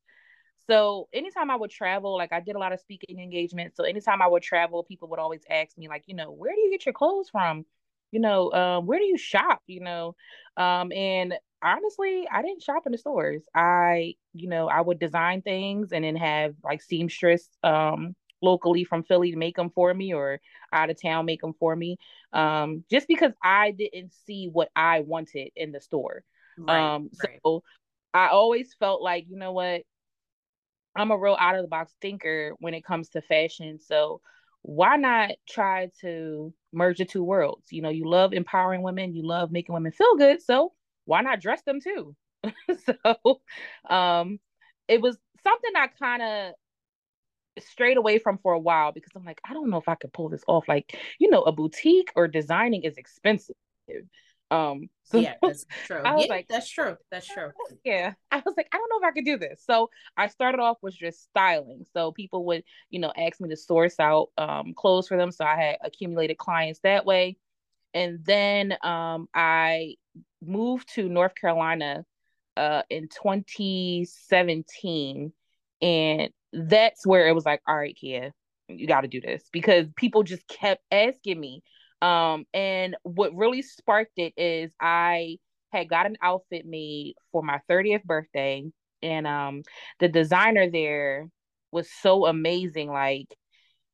So anytime I would travel, like I did a lot of speaking engagements. So anytime I would travel, people would always ask me, like, you know, where do you get your clothes from? You know, um, where do you shop? You know, um, and honestly, I didn't shop in the stores. I, you know, I would design things and then have like seamstress um locally from Philly to make them for me or out of town make them for me. Um, just because I didn't see what I wanted in the store. Right. Um, right. so I always felt like, you know what, I'm a real out of the box thinker when it comes to fashion. So why not try to merge the two worlds? You know, you love empowering women, you love making women feel good. So why not dress them too? so um it was something I kind of strayed away from for a while because I'm like, I don't know if I could pull this off. Like, you know, a boutique or designing is expensive. Um, so yeah, that's true. I was yeah, like, that's true. That's true. yeah, I was like, I don't know if I could do this. So I started off with just styling. So people would, you know, ask me to source out um, clothes for them. So I had accumulated clients that way. And then um, I moved to North Carolina uh, in 2017. And that's where it was like, all right, Keah, you got to do this because people just kept asking me. Um, and what really sparked it is I had got an outfit made for my 30th birthday, and um, the designer there was so amazing, like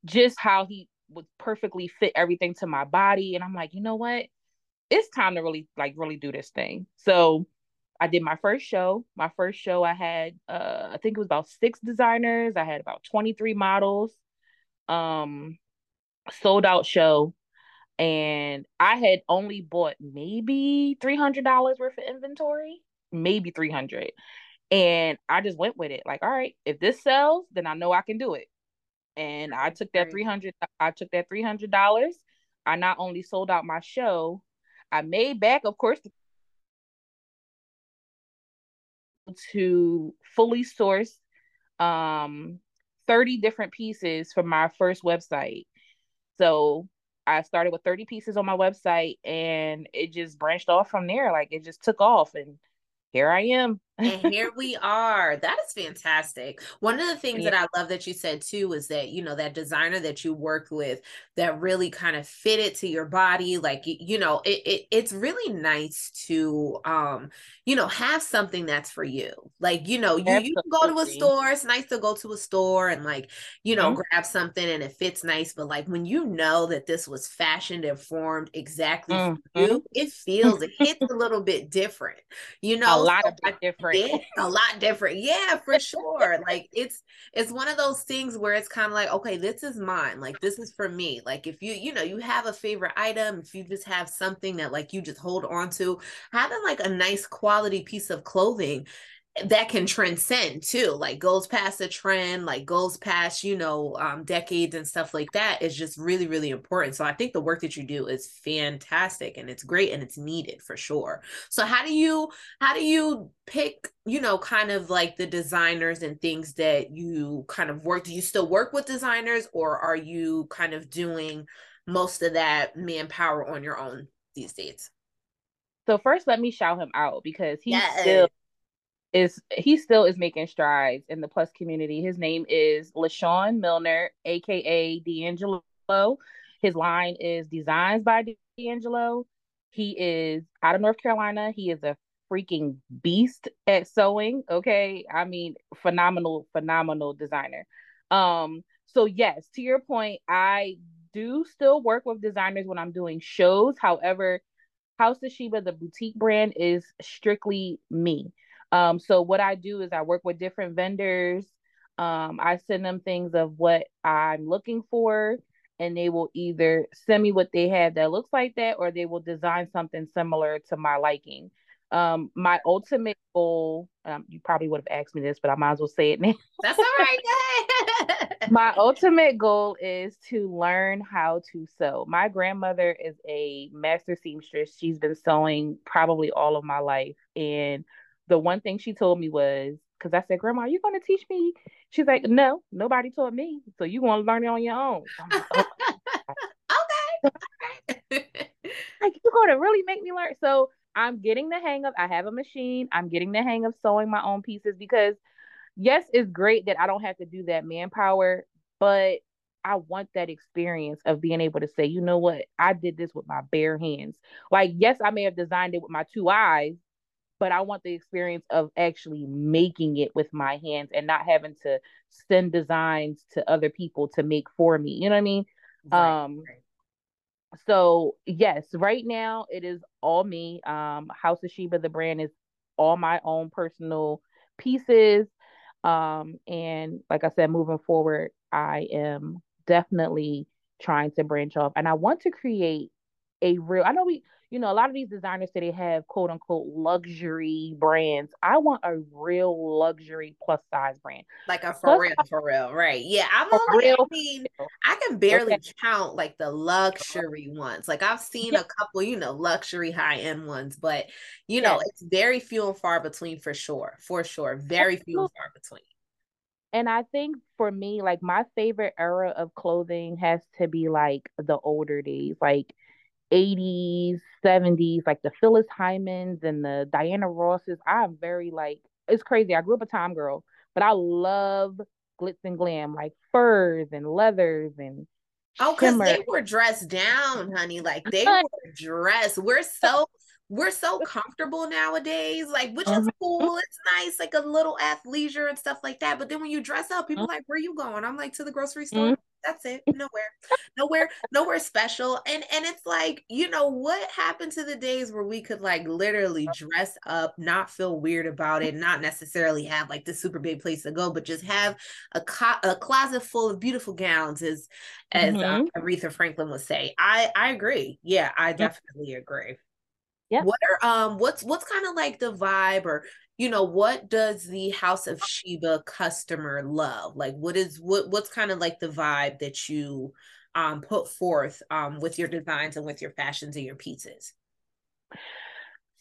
just how he would perfectly fit everything to my body. And I'm like, you know what? It's time to really like really do this thing. So I did my first show. My first show, I had uh, I think it was about six designers. I had about 23 models. Um, sold out show and I had only bought maybe three hundred dollars worth of inventory, maybe three hundred, and I just went with it. Like, all right, if this sells, then I know I can do it. And I took that three hundred. I took that three hundred dollars. I not only sold out my show, I made back, of course, to fully source um 30 different pieces for my first website. So I started with 30 pieces on my website and it just branched off from there. Like it just took off and here I am. And here we are. That is fantastic. One of the things Yeah. that I love that you said too is that, you know, that designer that you worked with that really kind of fitted to your body. Like, you know, it, it it's really nice to, um, you know, have something that's for you. Like, you know, you, you can go to a store. It's nice to go to a store and like, you know, Mhm. grab something and it fits nice. But like when you know that this was fashioned and formed exactly for Mhm. you, it feels, it hits a little bit different, you know? a lot So of bit different. yeah, a lot different. Yeah, for sure. like it's it's one of those things where it's kind of like, okay, this is mine. Like this is for me. Like if you, you know, you have a favorite item, if you just have something that like you just hold on to, having like a nice quality piece of clothing that can transcend too like goes past the trend like goes past you know um decades and stuff like that is just really really important. So i think the work that you do is fantastic and it's great and it's needed for sure. So how do you how do you pick you know kind of like the designers and things that you kind of work do you still work with designers or are you kind of doing most of that manpower on your own these days? So first let me shout him out because he Yes. still is he still is making strides in the plus community. His name is LaShawn Milner, aka D'Angelo. His line is Designs by D'Angelo. He is out of North Carolina. He is a freaking beast at sewing. Okay. I mean, phenomenal, phenomenal designer. Um, so yes, to your point, I do still work with designers when I'm doing shows. However, House of Sheba, the boutique brand, is strictly me. Um, so what I do is I work with different vendors. Um, I send them things of what I'm looking for, and they will either send me what they have that looks like that, or they will design something similar to my liking. Um, my ultimate goal, um, you probably would have asked me this, but I might as well say it now. that's all right. My ultimate goal is to learn how to sew. My grandmother is a master seamstress. She's been sewing probably all of my life. And the one thing she told me was, because I said, Grandma, are you going to teach me? She's like, No, nobody taught me. So you're going to learn it on your own. Like, "Oh, okay. like you're going to really make me learn. So I'm getting the hang of, I have a machine. I'm getting the hang of sewing my own pieces because yes, it's great that I don't have to do that manpower, but I want that experience of being able to say, you know what, I did this with my bare hands. Like, yes, I may have designed it with my two eyes, but I want the experience of actually making it with my hands and not having to send designs to other people to make for me. You know what I mean? Right, Um, right. so yes, right now it is all me. Um, House of Sheba, the brand is all my own personal pieces. Um, and like I said, moving forward, I am definitely trying to branch off and I want to create a real, I know we, you know, a lot of these designers say they have quote unquote luxury brands. I want a real luxury plus size brand. Like a for Plus real, for real, right? Yeah, I'm For only. I mean, I can barely Okay. count like the luxury ones. Like I've seen Yeah. a couple, you know, luxury high end ones, but you know, Yes. it's very few and far between for sure. For sure, very few and far between. And I think for me, like my favorite era of clothing has to be like the older days, like 80s, 70s, like the Phyllis Hymans and the Diana Rosses. I'm very like, it's crazy. I grew up a time girl, but I love glitz and glam, like furs and leathers and Oh, because they were dressed down, honey. Like they were dressed. We're so we're so comfortable nowadays, like which is Mhm. cool. It's nice, like a little athleisure and stuff like that. But then when you dress up, people Mhm. like, where you going? I'm like to the grocery store. That's it. Nowhere. Nowhere, nowhere special. And and it's like, you know, what happened to the days where we could like literally dress up, not feel weird about it, not necessarily have like the super big place to go, but just have a co- a closet full of beautiful gowns as as um, Aretha Franklin would say. I I agree. Yeah, I definitely agree. yeah. What are um what's what's kind of like the vibe or you know what does the House of Sheba customer love? Like what is what what's kind of like the vibe that you um put forth um with your designs and with your fashions and your pieces?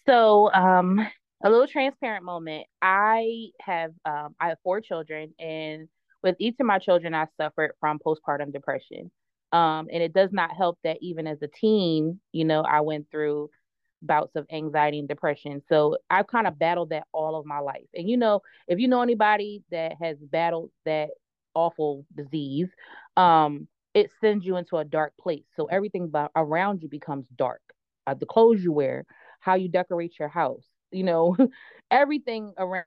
So, um, a little transparent moment. I have um I have four children and with each of my children I suffered from postpartum depression. Um, and it does not help that even as a teen, you know, I went through bouts of anxiety and depression. So I've kind of battled that all of my life. And you know, if you know anybody that has battled that awful disease, um, it sends you into a dark place. So everything around you becomes dark. Uh, the clothes you wear, how you decorate your house, you know, everything around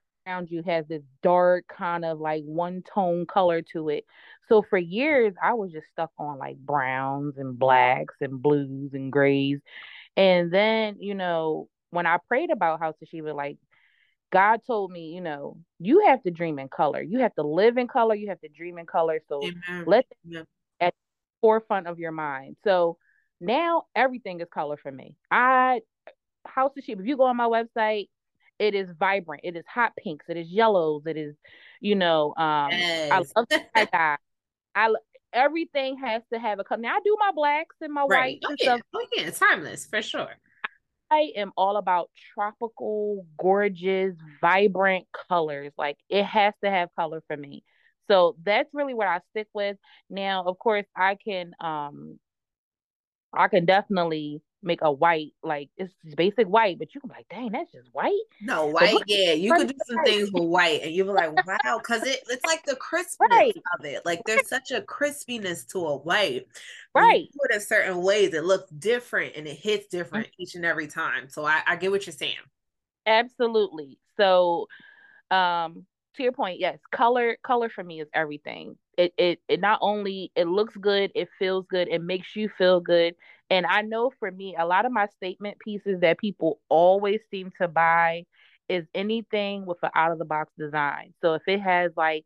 you has this dark kind of like one tone color to it. So for years, I was just stuck on like browns and blacks and blues and grays. And then, you know, when I prayed about House of Sheba, like God told me, you know, you have to dream in color. You have to live in color. You have to dream in color. So Amen. let Yeah. at the forefront of your mind. So now everything is color for me. I House of Sheba. If you go on my website, it is vibrant. It is hot pinks. It is yellows. It is, you know, um, I love tie dye. I everything has to have a color. Now I do my blacks and my Right. whites Oh and yeah. stuff. Oh yeah. Timeless for sure. I am all about tropical, gorgeous, vibrant colors. Like it has to have color for me. So that's really what I stick with. Now, of course, I can um I can definitely make a white, like it's basic white, but you can be like, dang, that's just white. No, white, yeah. You could do some things with white and you'll be like, wow, because it, it's like the crispness Right. of it. Like there's such a crispiness to a white. Right. you do it in certain ways, it looks different and it hits different each and every time. So I, I get what you're saying. Absolutely. So, um, to your point, yes, color color for me is everything. It it it not only it looks good, it feels good, it makes you feel good. And I know for me, a lot of my statement pieces that people always seem to buy is anything with an out of the box design. So if it has like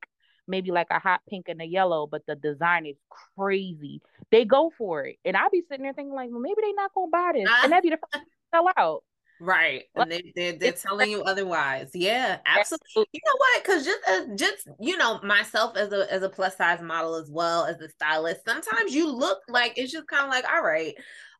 maybe like a hot pink and a yellow, but the design is crazy, they go for it. And I'll be sitting there thinking like, well, maybe they're not gonna buy this, and ah. that'd be the first thing to sell out. Right. Like, And they, they're, they're telling you otherwise. Yeah, absolutely. absolutely You know what? Because just uh, just you know myself as a as a plus size model as well as a stylist, sometimes you look like it's just kind of like, all right,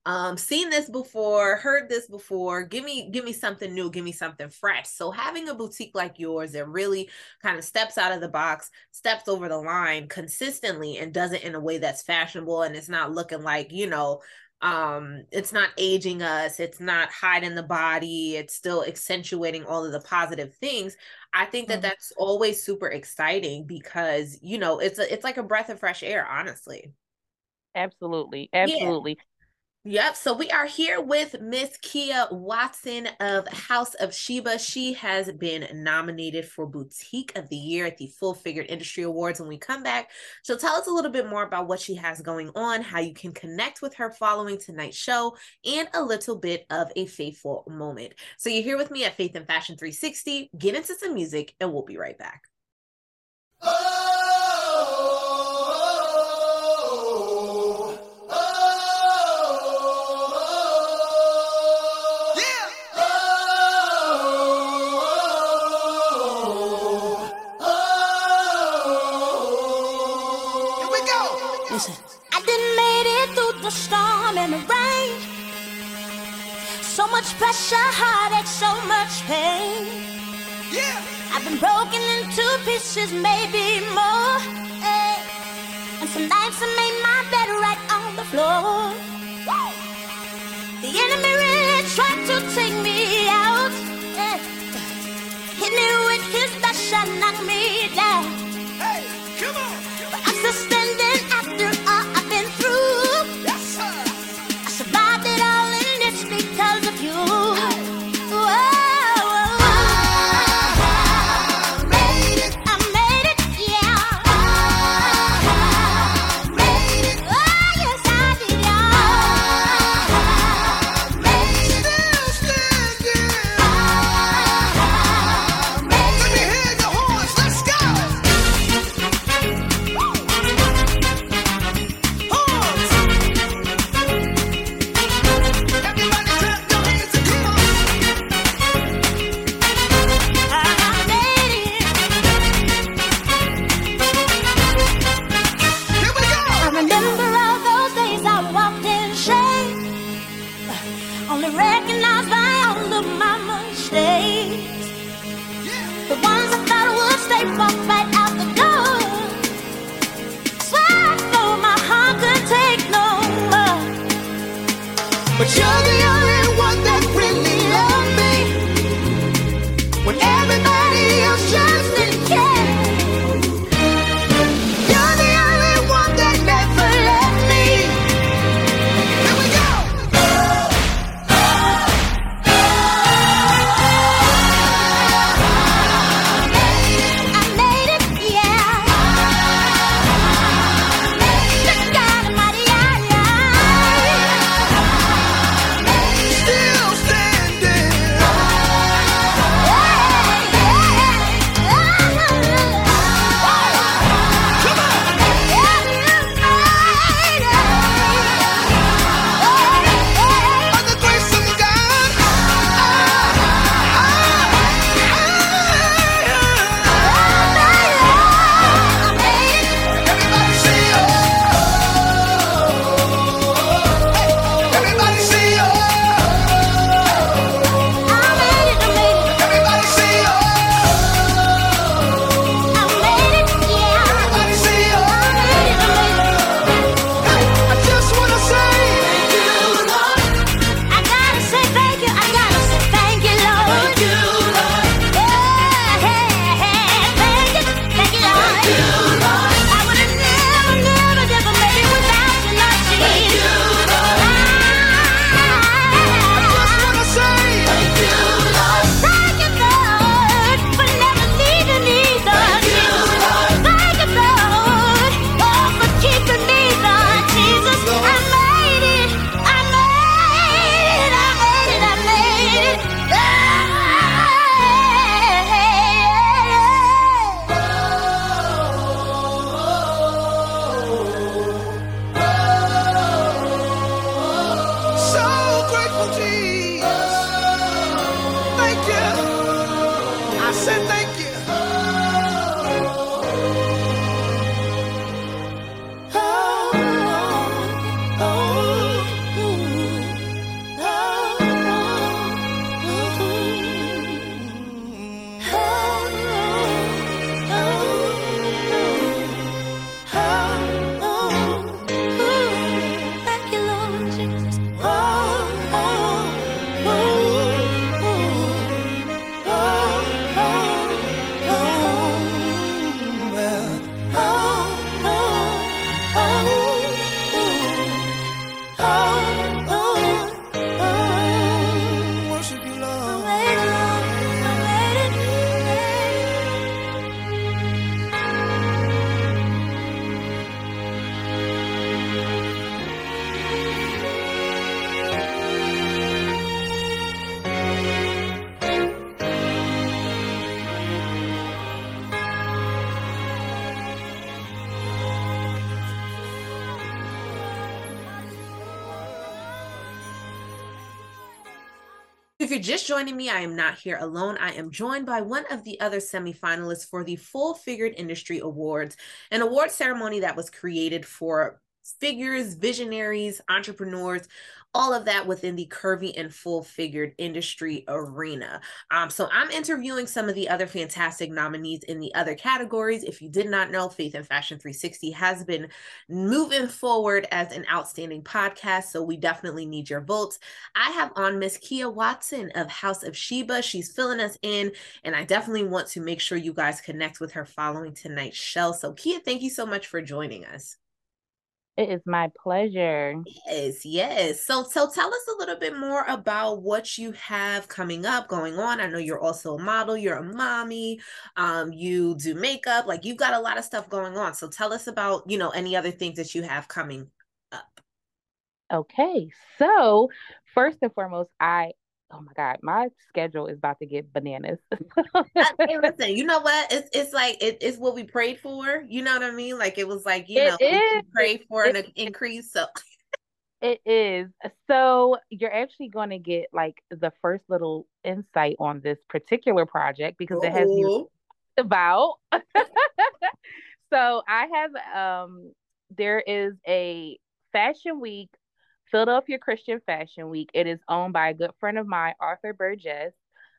um, seen this before, heard this before. Give me give me something new, give me something fresh. So having a boutique like yours that really kind of steps out of the box, steps over the line consistently, and does it in a way that's fashionable and it's not looking like you know um it's not aging us it's not hiding the body it's still accentuating all of the positive things i think that Mhm. that's always super exciting because you know it's a, it's like a breath of fresh air honestly Absolutely. yeah Absolutely. Yep. So we are here with Miss Keah Watson of House of Sheba. She has been nominated for Boutique of the Year at the Full Figured Industry Awards. When we come back, she'll tell us a little bit more about what she has going on, how you can connect with her following tonight's show, and a little bit of a faithful moment. So you're here with me at Faith and Fashion 360. Get into some music, and we'll be right back. storm and the rain. So much pressure, heartache, so much pain. Yeah. I've been broken into pieces, maybe more. Hey. And some nights I made my bed right on the floor. Woo. The enemy really tried to take me out. Hit me with his best and knock me down. Hey, come on. But I'm still 这个 just joining me, I am not here alone. I am joined by one of the other semifinalists for the Full Figured Industry Awards, an award ceremony that was created for figures, visionaries, entrepreneurs all of that within the curvy and full figured industry arena. Um, so I'm interviewing some of the other fantastic nominees in the other categories. If you did not know, Faith and Fashion 360 has been moving forward as an outstanding podcast. So we definitely need your votes. I have on Miss Keah Watson of House of Sheba. She's filling us in, and I definitely want to make sure you guys connect with her following tonight's show. So, Keah, thank you so much for joining us. It is my pleasure. Yes, yes. So so tell us a little bit more about what you have coming up, going on. I know you're also a model, you're a mommy, um, you do makeup, like you've got a lot of stuff going on. So tell us about, you know, any other things that you have coming up. Okay. So, first and foremost, I oh my god, my schedule is about to get bananas. hey, listen, you know what? It's it's like it, it's what we prayed for. You know what I mean? Like it was like you It know we is. prayed for It- an increase. So It is. So you're actually going to get like the first little insight on this particular project because it has Ooh. about. so I have um there is a fashion week, Philadelphia Christian Fashion Week. It is owned by a good friend of mine, Arthur Burgess.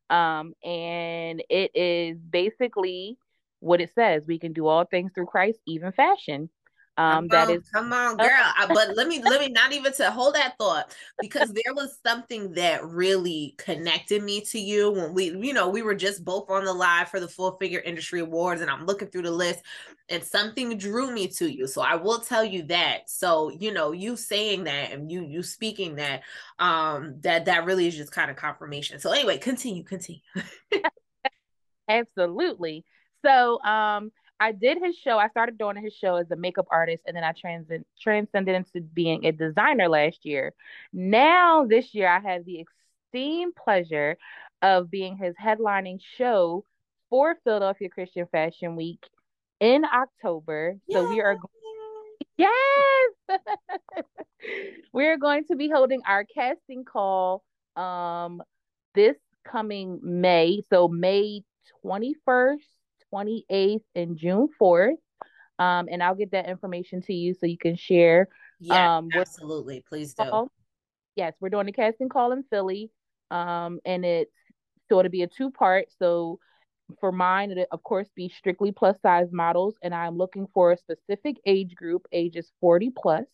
Um, and it is basically what it says. We can do all things through Christ, even fashion. Um, Come on, is come on, girl. I, but let me let me not even to hold that thought because there was something that really connected me to you when we, you know, we were just both on the live for the Full Figure Industry Awards, and I'm looking through the list, and something drew me to you. So I will tell you that. So you know, you saying that and you you speaking that, um, that that really is just kind of confirmation. So anyway, continue, continue. Absolutely. So, um, I did his show. I started doing his show as a makeup artist, and then I transcend transcended into being a designer last year. Now, this year, I have the esteemed pleasure of being his headlining show for Philadelphia Christian Fashion Week in October. So we are Yes. We're going to be holding our casting call um this coming May. So May 21st, 28th, and June 4th. Um, and I'll get that information to you so you can share. Yeah, Um, absolutely. Please do. call. Yes, we're doing a casting call in Philly. Um, and it's so it'll be a two part. So for mine, it'll of course be strictly plus size models, and I'm looking for a specific age group, ages 40 plus.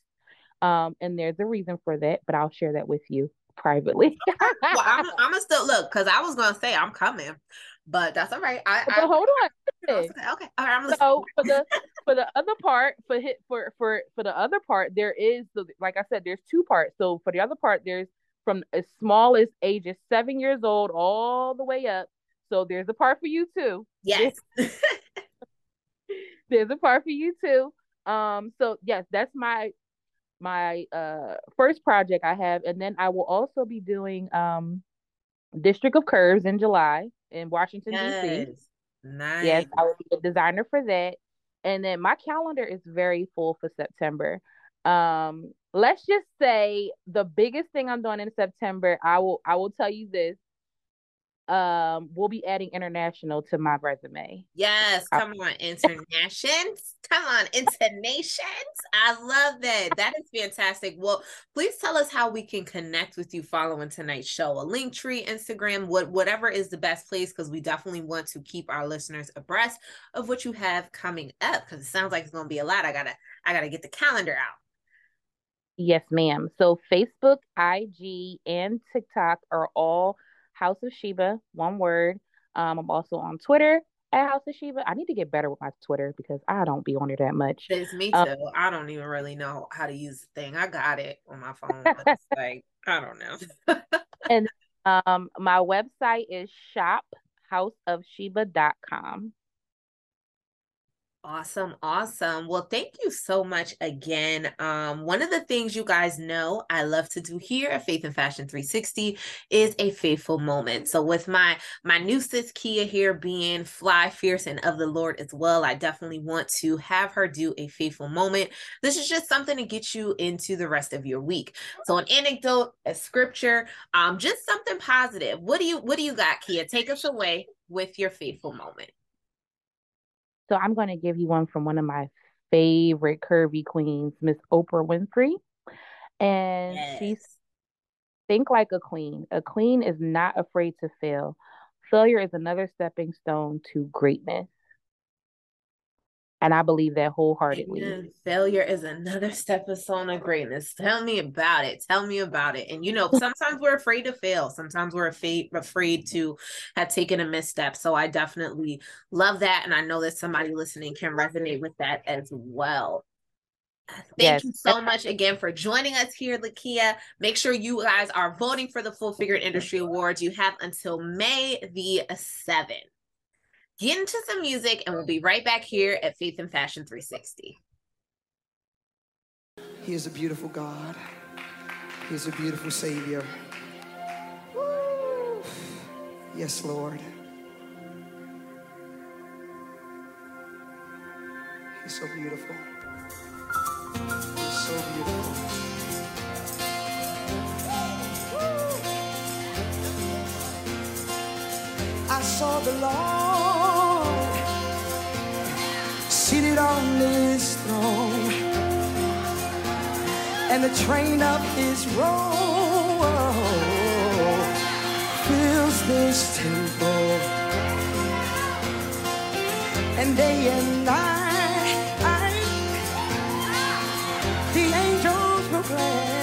Um, and there's a reason for that, but I'll share that with you privately. well, I'm I'm gonna still look because I was gonna say I'm coming, but that's all right. I, but I hold on. okay, okay, all right. I'm listening. So for the for the other part for hit for for for the other part there is the like I said there's two parts. So for the other part there's from as small as ages seven years old all the way up. So there's a part for you too. yes. There's a part for you too. Um so yes, that's my my uh first project I have and then I will also be doing um District of Curves in July in Washington DC. yes. Nice. Yes, I will be a designer for that. And then my calendar is very full for September. Um, let's just say the biggest thing I'm doing in September, I will I will tell you this. Um, we'll be adding international to my resume. Yes, come on, internations. Come on, internations. I love that. That is fantastic. Well, please tell us how we can connect with you following tonight's show. A link tree, Instagram, what whatever is the best place, because we definitely want to keep our listeners abreast of what you have coming up. Because it sounds like it's gonna be a lot. I gotta I gotta get the calendar out. Yes, ma'am. So Facebook, IG, and TikTok are all House of Sheba, one word. Um, I'm also on Twitter at House of Sheba. I need to get better with my Twitter because I don't be on there that much. It's me Um, too. I don't even really know how to use the thing. I got it on my phone, but it's like I don't know. And um, my website is shophouseofsheba.com. Awesome, awesome. Well, thank you so much again. Um, one of the things you guys know I love to do here at Faith and Fashion 360 is a faithful moment. So with my my new sis Keah here being fly, fierce, and of the Lord as well, I definitely want to have her do a faithful moment. This is just something to get you into the rest of your week. So an anecdote, a scripture, um, just something positive. What do you what do you got, Keah? Take us away with your faithful moment. So I'm going to give you one from one of my favorite curvy queens, Miss Oprah Winfrey. And she's think like a queen. A queen is not afraid to fail. Failure is another stepping stone to greatness. And I believe that wholeheartedly. Amen. Failure is another stepping stone of greatness. Tell me about it. Tell me about it. And you know, sometimes we're afraid to fail. Sometimes we're afraid afraid to have taken a misstep. So I definitely love that, and I know that somebody listening can resonate with that as well. Thank Yes. you so much again for joining us here, Lakia. Make sure you guys are voting for the Full Figured Industry Awards. You have until May the 7th. Get into some music, and we'll be right back here at Faith and Fashion 360. He is a beautiful God. He is a beautiful Savior. Woo. Yes, Lord. He's so beautiful. He's so beautiful. I saw the Lord and the train of his robe fills this temple. And day and night, the angels proclaim,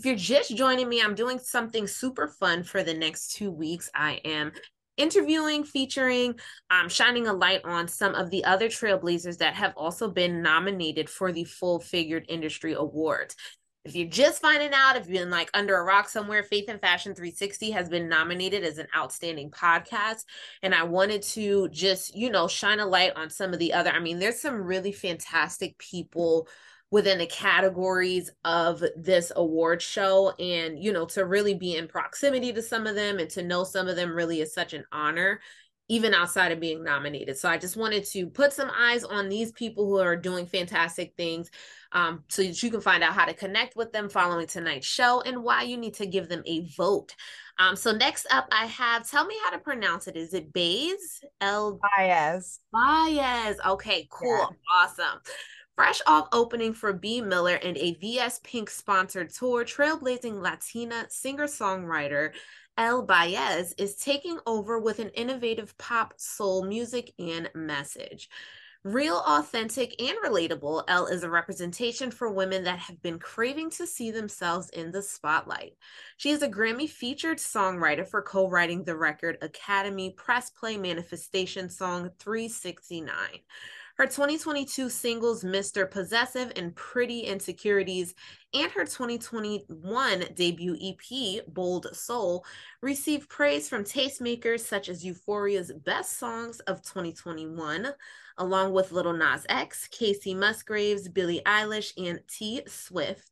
If you're just joining me, I'm doing something super fun for the next two weeks. I am interviewing, featuring, um, shining a light on some of the other trailblazers that have also been nominated for the Full Figured Industry Awards. If you're just finding out, if you've been like under a rock somewhere, Faith and Fashion 360 has been nominated as an outstanding podcast. And I wanted to just, you know, shine a light on some of the other. I mean, there's some really fantastic people within the categories of this award show. And you know to really be in proximity to some of them and to know some of them really is such an honor even outside of being nominated. So i just wanted to put some eyes on these people who are doing fantastic things um, so that you can find out how to connect with them following tonight's show and why you need to give them a vote. Um, so next up i have tell me how to pronounce it. Is it bays l baez. Baez. Okay cool. Yeah. awesome. Fresh off opening for Bea Miller and a VS Pink sponsored tour, trailblazing Latina singer songwriter Elle Baez is taking over with an innovative pop soul music and message. Real, authentic, and relatable, Elle is a representation for women that have been craving to see themselves in the spotlight. She is a Grammy featured songwriter for co writing the record Academy Press Play Manifestation song 369. Her 2022 singles, Mr. Possessive and Pretty Insecurities, and her 2021 debut EP, Bold Soul, received praise from tastemakers such as Euphoria's Best Songs of 2021, along with Lil Nas X, Kacey Musgraves, Billie Eilish, and T Swift.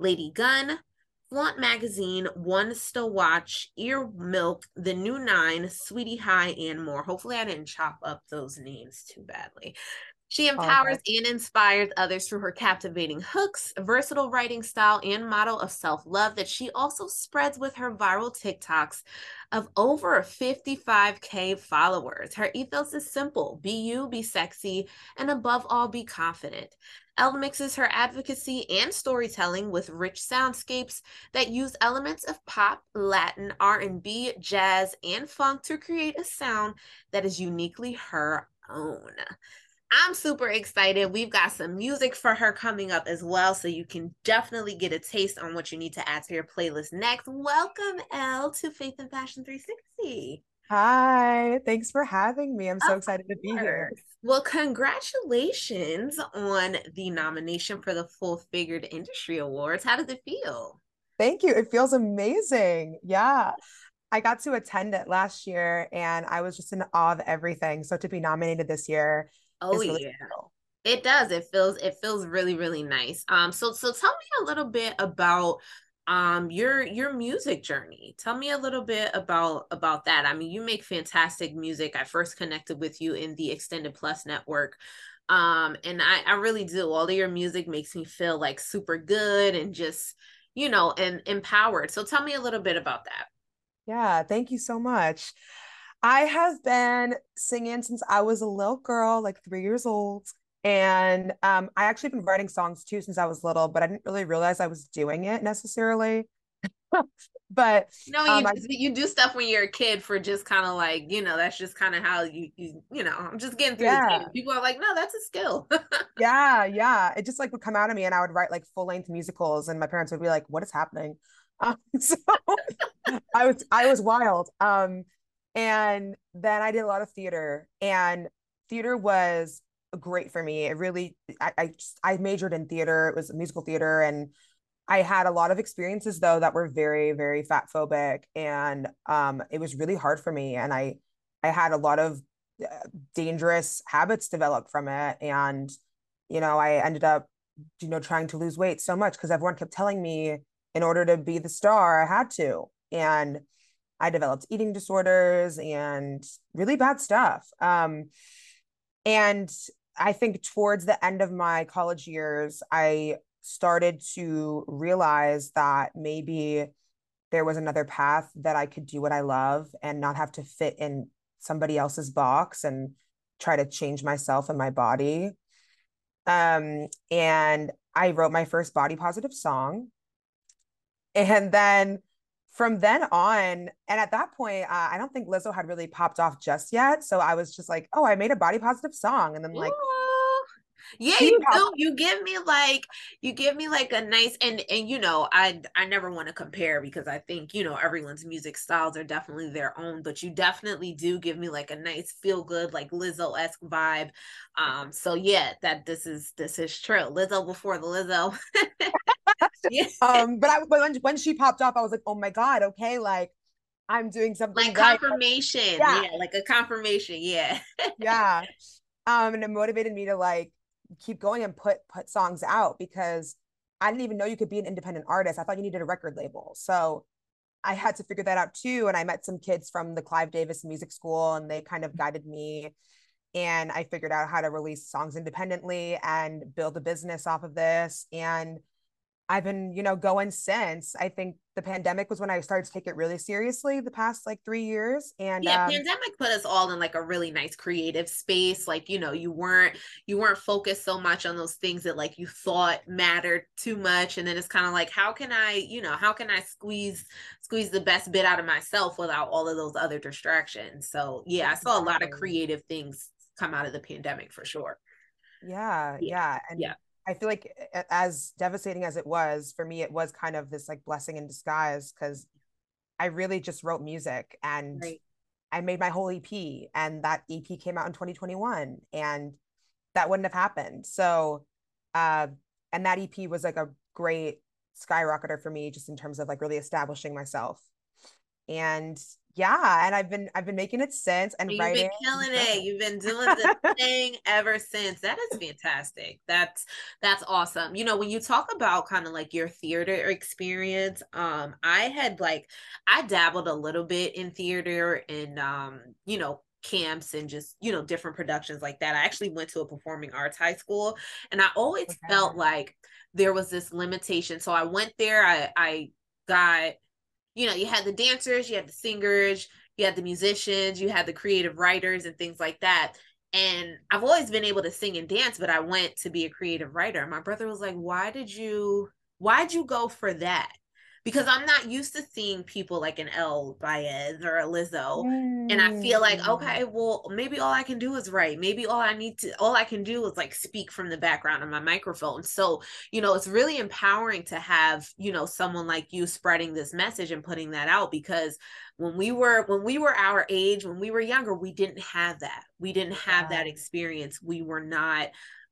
LADYGUNN, Flaunt Magazine, One Still Watch, EARMILK, The New Nine, Sweety High, and more. Hopefully, I didn't chop up those names too badly. She empowers and inspires others through her captivating hooks, versatile writing style, and model of self love that she also spreads with her viral TikToks of over 55K followers. Her ethos is simple be you, be sexy, and above all, be confident. Elle mixes her advocacy and storytelling with rich soundscapes that use elements of pop, Latin, R&B, jazz, and funk to create a sound that is uniquely her own. I'm super excited. We've got some music for her coming up as well. So you can definitely get a taste on what you need to add to your playlist next. Welcome, Elle, to Faith and Fashion 360. Hi, thanks for having me. I'm so of excited course. to be here. Well, congratulations on the nomination for the Full Figured Industry Awards. How does it feel? Thank you. It feels amazing. Yeah. I got to attend it last year and I was just in awe of everything. So to be nominated this year Oh really yeah. Cool. It does. It feels it feels really really nice. Um so so tell me a little bit about um your your music journey. Tell me a little bit about about that. I mean, you make fantastic music. I first connected with you in the Extended Plus network. Um and I I really do. All of your music makes me feel like super good and just, you know, and empowered. So tell me a little bit about that. Yeah, thank you so much. I have been singing since I was a little girl, like three years old. And um, I actually been writing songs too since I was little, but I didn't really realize I was doing it necessarily. but no, you um, I, you do stuff when you're a kid for just kind of like you know that's just kind of how you you you know I'm just getting through yeah. People are like, no, that's a skill. yeah, yeah. It just like would come out of me, and I would write like full length musicals, and my parents would be like, "What is happening?" Um, so I was I was wild. Um, and then I did a lot of theater, and theater was great for me. It really, I, I, I majored in theater. It was musical theater, and I had a lot of experiences though that were very, very fat phobic, and um, it was really hard for me. And I, I had a lot of uh, dangerous habits developed from it, and you know, I ended up, you know, trying to lose weight so much because everyone kept telling me in order to be the star, I had to, and I developed eating disorders and really bad stuff. Um, and I think towards the end of my college years, I started to realize that maybe there was another path that I could do what I love and not have to fit in somebody else's box and try to change myself and my body. Um, and I wrote my first body positive song. And then from then on, and at that point, uh, I don't think Lizzo had really popped off just yet. So I was just like, oh, I made a body positive song. And then like, yeah you do you give me like you give me like a nice and and you know i i never want to compare because i think you know everyone's music styles are definitely their own but you definitely do give me like a nice feel good like lizzo-esque vibe um so yeah that this is this is true lizzo before the lizzo yeah. um, but I but when, when she popped off, I was like, oh my god, okay, like I'm doing something like right. confirmation, yeah. yeah, like a confirmation, yeah, yeah. Um, and it motivated me to like keep going and put put songs out because I didn't even know you could be an independent artist. I thought you needed a record label. So I had to figure that out too. And I met some kids from the Clive Davis Music School, and they kind of guided me. And I figured out how to release songs independently and build a business off of this. And I've been, you know, going since. I think the pandemic was when I started to take it really seriously the past like three years. And yeah, um, pandemic put us all in like a really nice creative space. Like, you know, you weren't you weren't focused so much on those things that like you thought mattered too much. And then it's kind of like, how can I, you know, how can I squeeze squeeze the best bit out of myself without all of those other distractions? So yeah, I saw a lot of creative things come out of the pandemic for sure. yeah, Yeah, yeah. And yeah. I feel like as devastating as it was for me, it was kind of this like blessing in disguise because I really just wrote music and Right. I made my whole EP and that EP came out in 2021 and that wouldn't have happened. So uh and that EP was like a great skyrocketer for me just in terms of like really establishing myself. And yeah, and I've been I've been making it since and You've writing been killing it. You've been doing the thing ever since. That is fantastic. That's that's awesome. You know, when you talk about kind of like your theater experience, um, I had like I dabbled a little bit in theater and um, you know, camps and just, you know, different productions like that. I actually went to a performing arts high school and I always Okay. felt like there was this limitation. So I went there, I I got you know, you had the dancers, you had the singers, you had the musicians, you had the creative writers and things like that. And I've always been able to sing and dance, but I went to be a creative writer. My brother was like, Why did you why'd you go for that? Because I'm not used to seeing people like an Elle Baez or a Lizzo. And I feel like, Mm. okay, well, maybe all I can do is write. Maybe all I need to, all I can do is like speak from the background of my microphone. So, you know, it's really empowering to have, you know, someone like you spreading this message and putting that out because when we were, when we were our age, when we were younger, we didn't have that. We didn't have that experience. We were not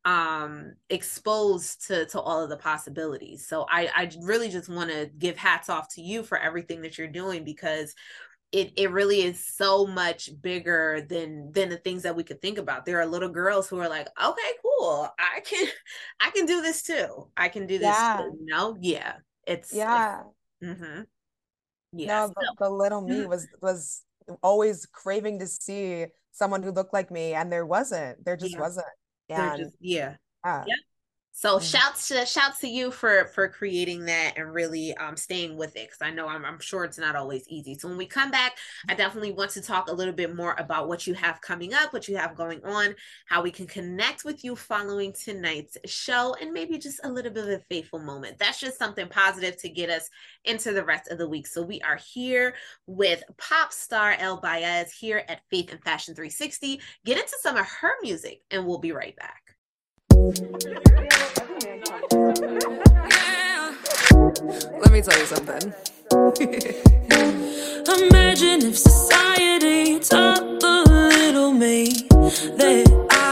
um exposed to to all of the possibilities so i i really just want to give hats off to you for everything that you're doing because it it really is so much bigger than than the things that we could think about. There are little girls who are like, okay, cool, I can I can do this too. I can do this Yeah. too. You know, yeah, it's Yeah. mm-hmm. yeah. No, the, the little me was was always craving to see someone who looked like me, and there wasn't. There just Yeah. wasn't. And just yeah. yeah. Yeah. So Mhm. shouts to shouts to you for for creating that and really um staying with it because I know I'm I'm sure it's not always easy. So when we come back, I definitely want to talk a little bit more about what you have coming up, what you have going on, how we can connect with you following tonight's show, and maybe just a little bit of a faithful moment. That's just something positive to get us into the rest of the week. So we are here with pop star Elle Baez here at Faith and Fashion 360. Get into some of her music, and we'll be right back. Let me tell you something. Imagine if society taught the little me that I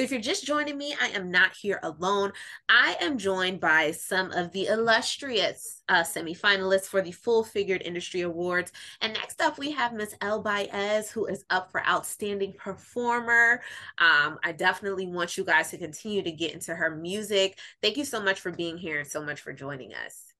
So if you're just joining me, I am not here alone. I am joined by some of the illustrious uh, semifinalists for the Full Figured Industry Awards. And next up, we have Miss Elle Baez, who is up for Outstanding Performer. Um, I definitely want you guys to continue to get into her music. Thank you so much for being here and so much for joining us.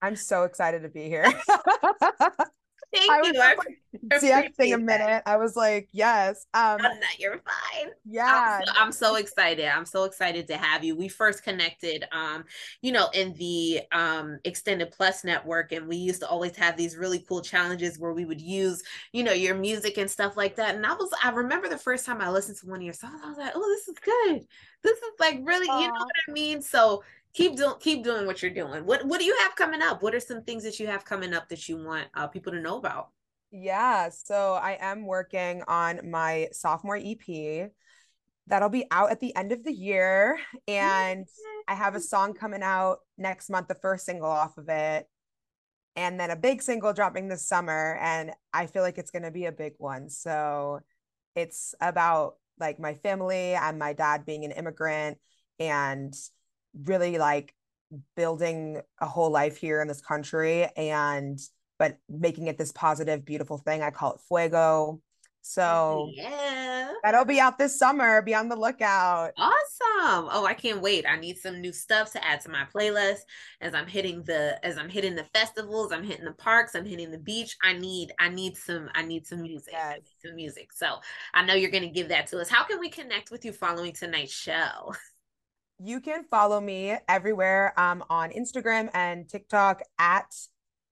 I'm so excited to be here. Thank I you. was I like, texting a that. minute. I was like, yes. Um, no, you're fine. yeah. I'm so, I'm so excited. I'm so excited to have you. We first connected, um, you know, in the um Extended Plus network, and we used to always have these really cool challenges where we would use, you know, your music and stuff like that. And I was, I remember the first time I listened to one of your songs, I was like, oh, this is good. This is like really, you know what I mean? So keep doing, keep doing what you're doing. What, what do you have coming up? What are some things that you have coming up that you want uh, people to know about? Yeah, so I am working on my sophomore EP. That'll be out at the end of the year. And I have a song coming out next month, the first single off of it. And then a big single dropping this summer. And I feel like it's going to be a big one. So it's about like my family and my dad being an immigrant and really like building a whole life here in this country and but making it this positive beautiful thing i call it fuego so yeah. that'll be out this summer be on the lookout Awesome. Oh, I can't wait. I need some new stuff to add to my playlist as I'm hitting the as I'm hitting the festivals, I'm hitting the parks, I'm hitting the beach. I need I need some I need some music. I Yes. need some music. So I know you're gonna give that to us. How can we connect with you following tonight's show? you can follow me everywhere um on instagram and tiktok at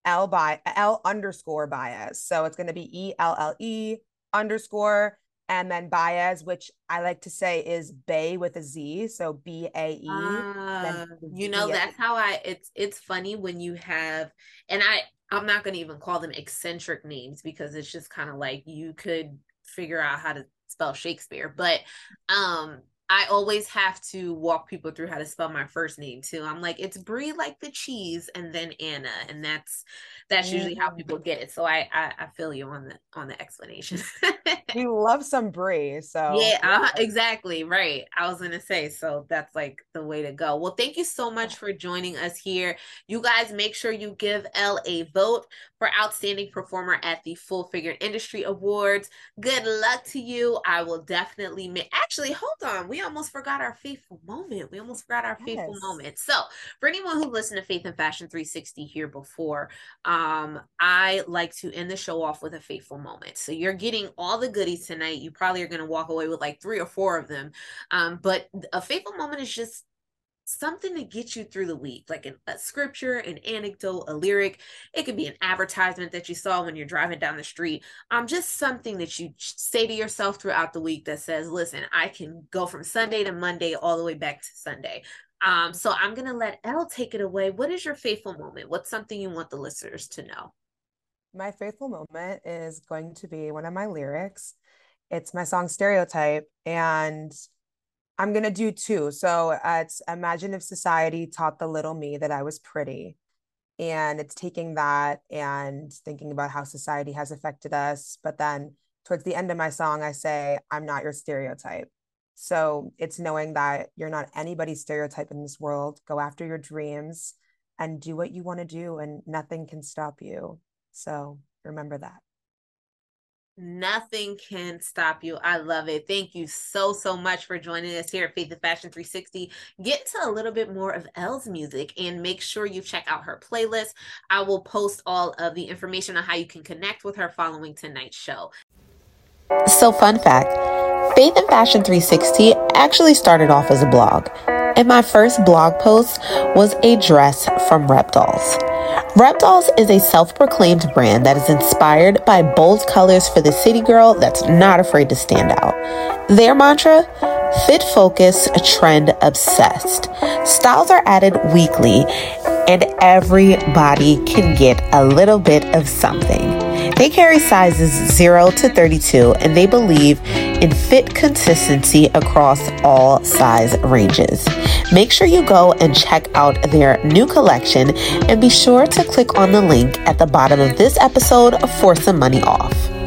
l by l underscore bias so it's going to be e l l e underscore and then Baez, which I like to say is Bay with a Z, so B A E. Uh, you know, that's how I it's it's funny when you have and I I'm not gonna even call them eccentric names because it's just kind of like you could figure out how to spell Shakespeare. But um I always have to walk people through how to spell my first name too. I'm like, it's Brie like the cheese and then Anna. And that's that's usually how Mm. people get it. So I I, I feel you on the on the explanation. We love some brie, so Yeah, uh, exactly. Right. I was going to say, so that's like the way to go. Well, thank you so much for joining us here. You guys make sure you give Elle a vote for Outstanding Performer at the Full Figured Industry Awards. Good luck to you. I will definitely make. Actually, hold on. We almost forgot our faithful moment. We almost forgot our faithful moment. So, for anyone who listened to Faith and Fashion 360 here before, um, I like to end the show off with a faithful moment. So you're getting all the goodies tonight. You probably are going to walk away with like three or four of them. Um, but a faithful moment is just something to get you through the week, like an, a scripture, an anecdote, a lyric. It could be an advertisement that you saw when you're driving down the street. Um, just something that you say to yourself throughout the week that says, "Listen, I can go from Sunday to Monday all the way back to Sunday." Um, so I'm gonna let Elle take it away. What is your faithful moment? What's something you want the listeners to know? my faithful moment is going to be one of my lyrics. It's my song Stereotype. And I'm gonna do two. So uh, it's imagine if society taught the little me that I was pretty. And it's taking that and thinking about how society has affected us. But then towards the end of my song, I say, I'm not your stereotype. So it's knowing that you're not anybody's stereotype in this world. Go after your dreams and do what you want to do, and nothing can stop you. So remember that. Nothing can stop you. I love it. Thank you so, so much for joining us here at Faith and Fashion 360. Get to a little bit more of Elle's music and make sure you check out her playlist. I will post all of the information on how you can connect with her following tonight's show. So, fun fact Faith and Fashion 360 actually started off as a blog, and my first blog post was a dress from Rebdolls. Rebdolls is a self proclaimed brand that is inspired by bold colors for the city girl that's not afraid to stand out. Their mantra fit focus, trend obsessed. Styles are added weekly, and everybody can get a little bit of something. They carry sizes 0 to 32 and they believe in fit consistency across all size ranges. Make sure you go and check out their new collection and be sure to click on the link at the bottom of this episode for some money off.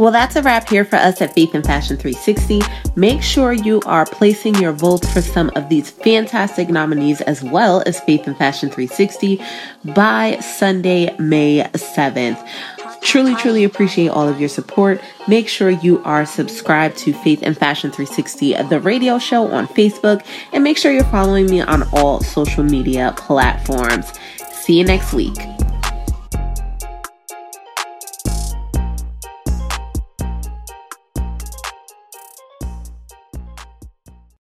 Well, that's a wrap here for us at Faith and Fashion 360. Make sure you are placing your votes for some of these fantastic nominees as well as Faith and Fashion 360 by Sunday, May 7th. Truly, truly appreciate all of your support. Make sure you are subscribed to Faith and Fashion 360, the radio show on Facebook, and make sure you're following me on all social media platforms. See you next week.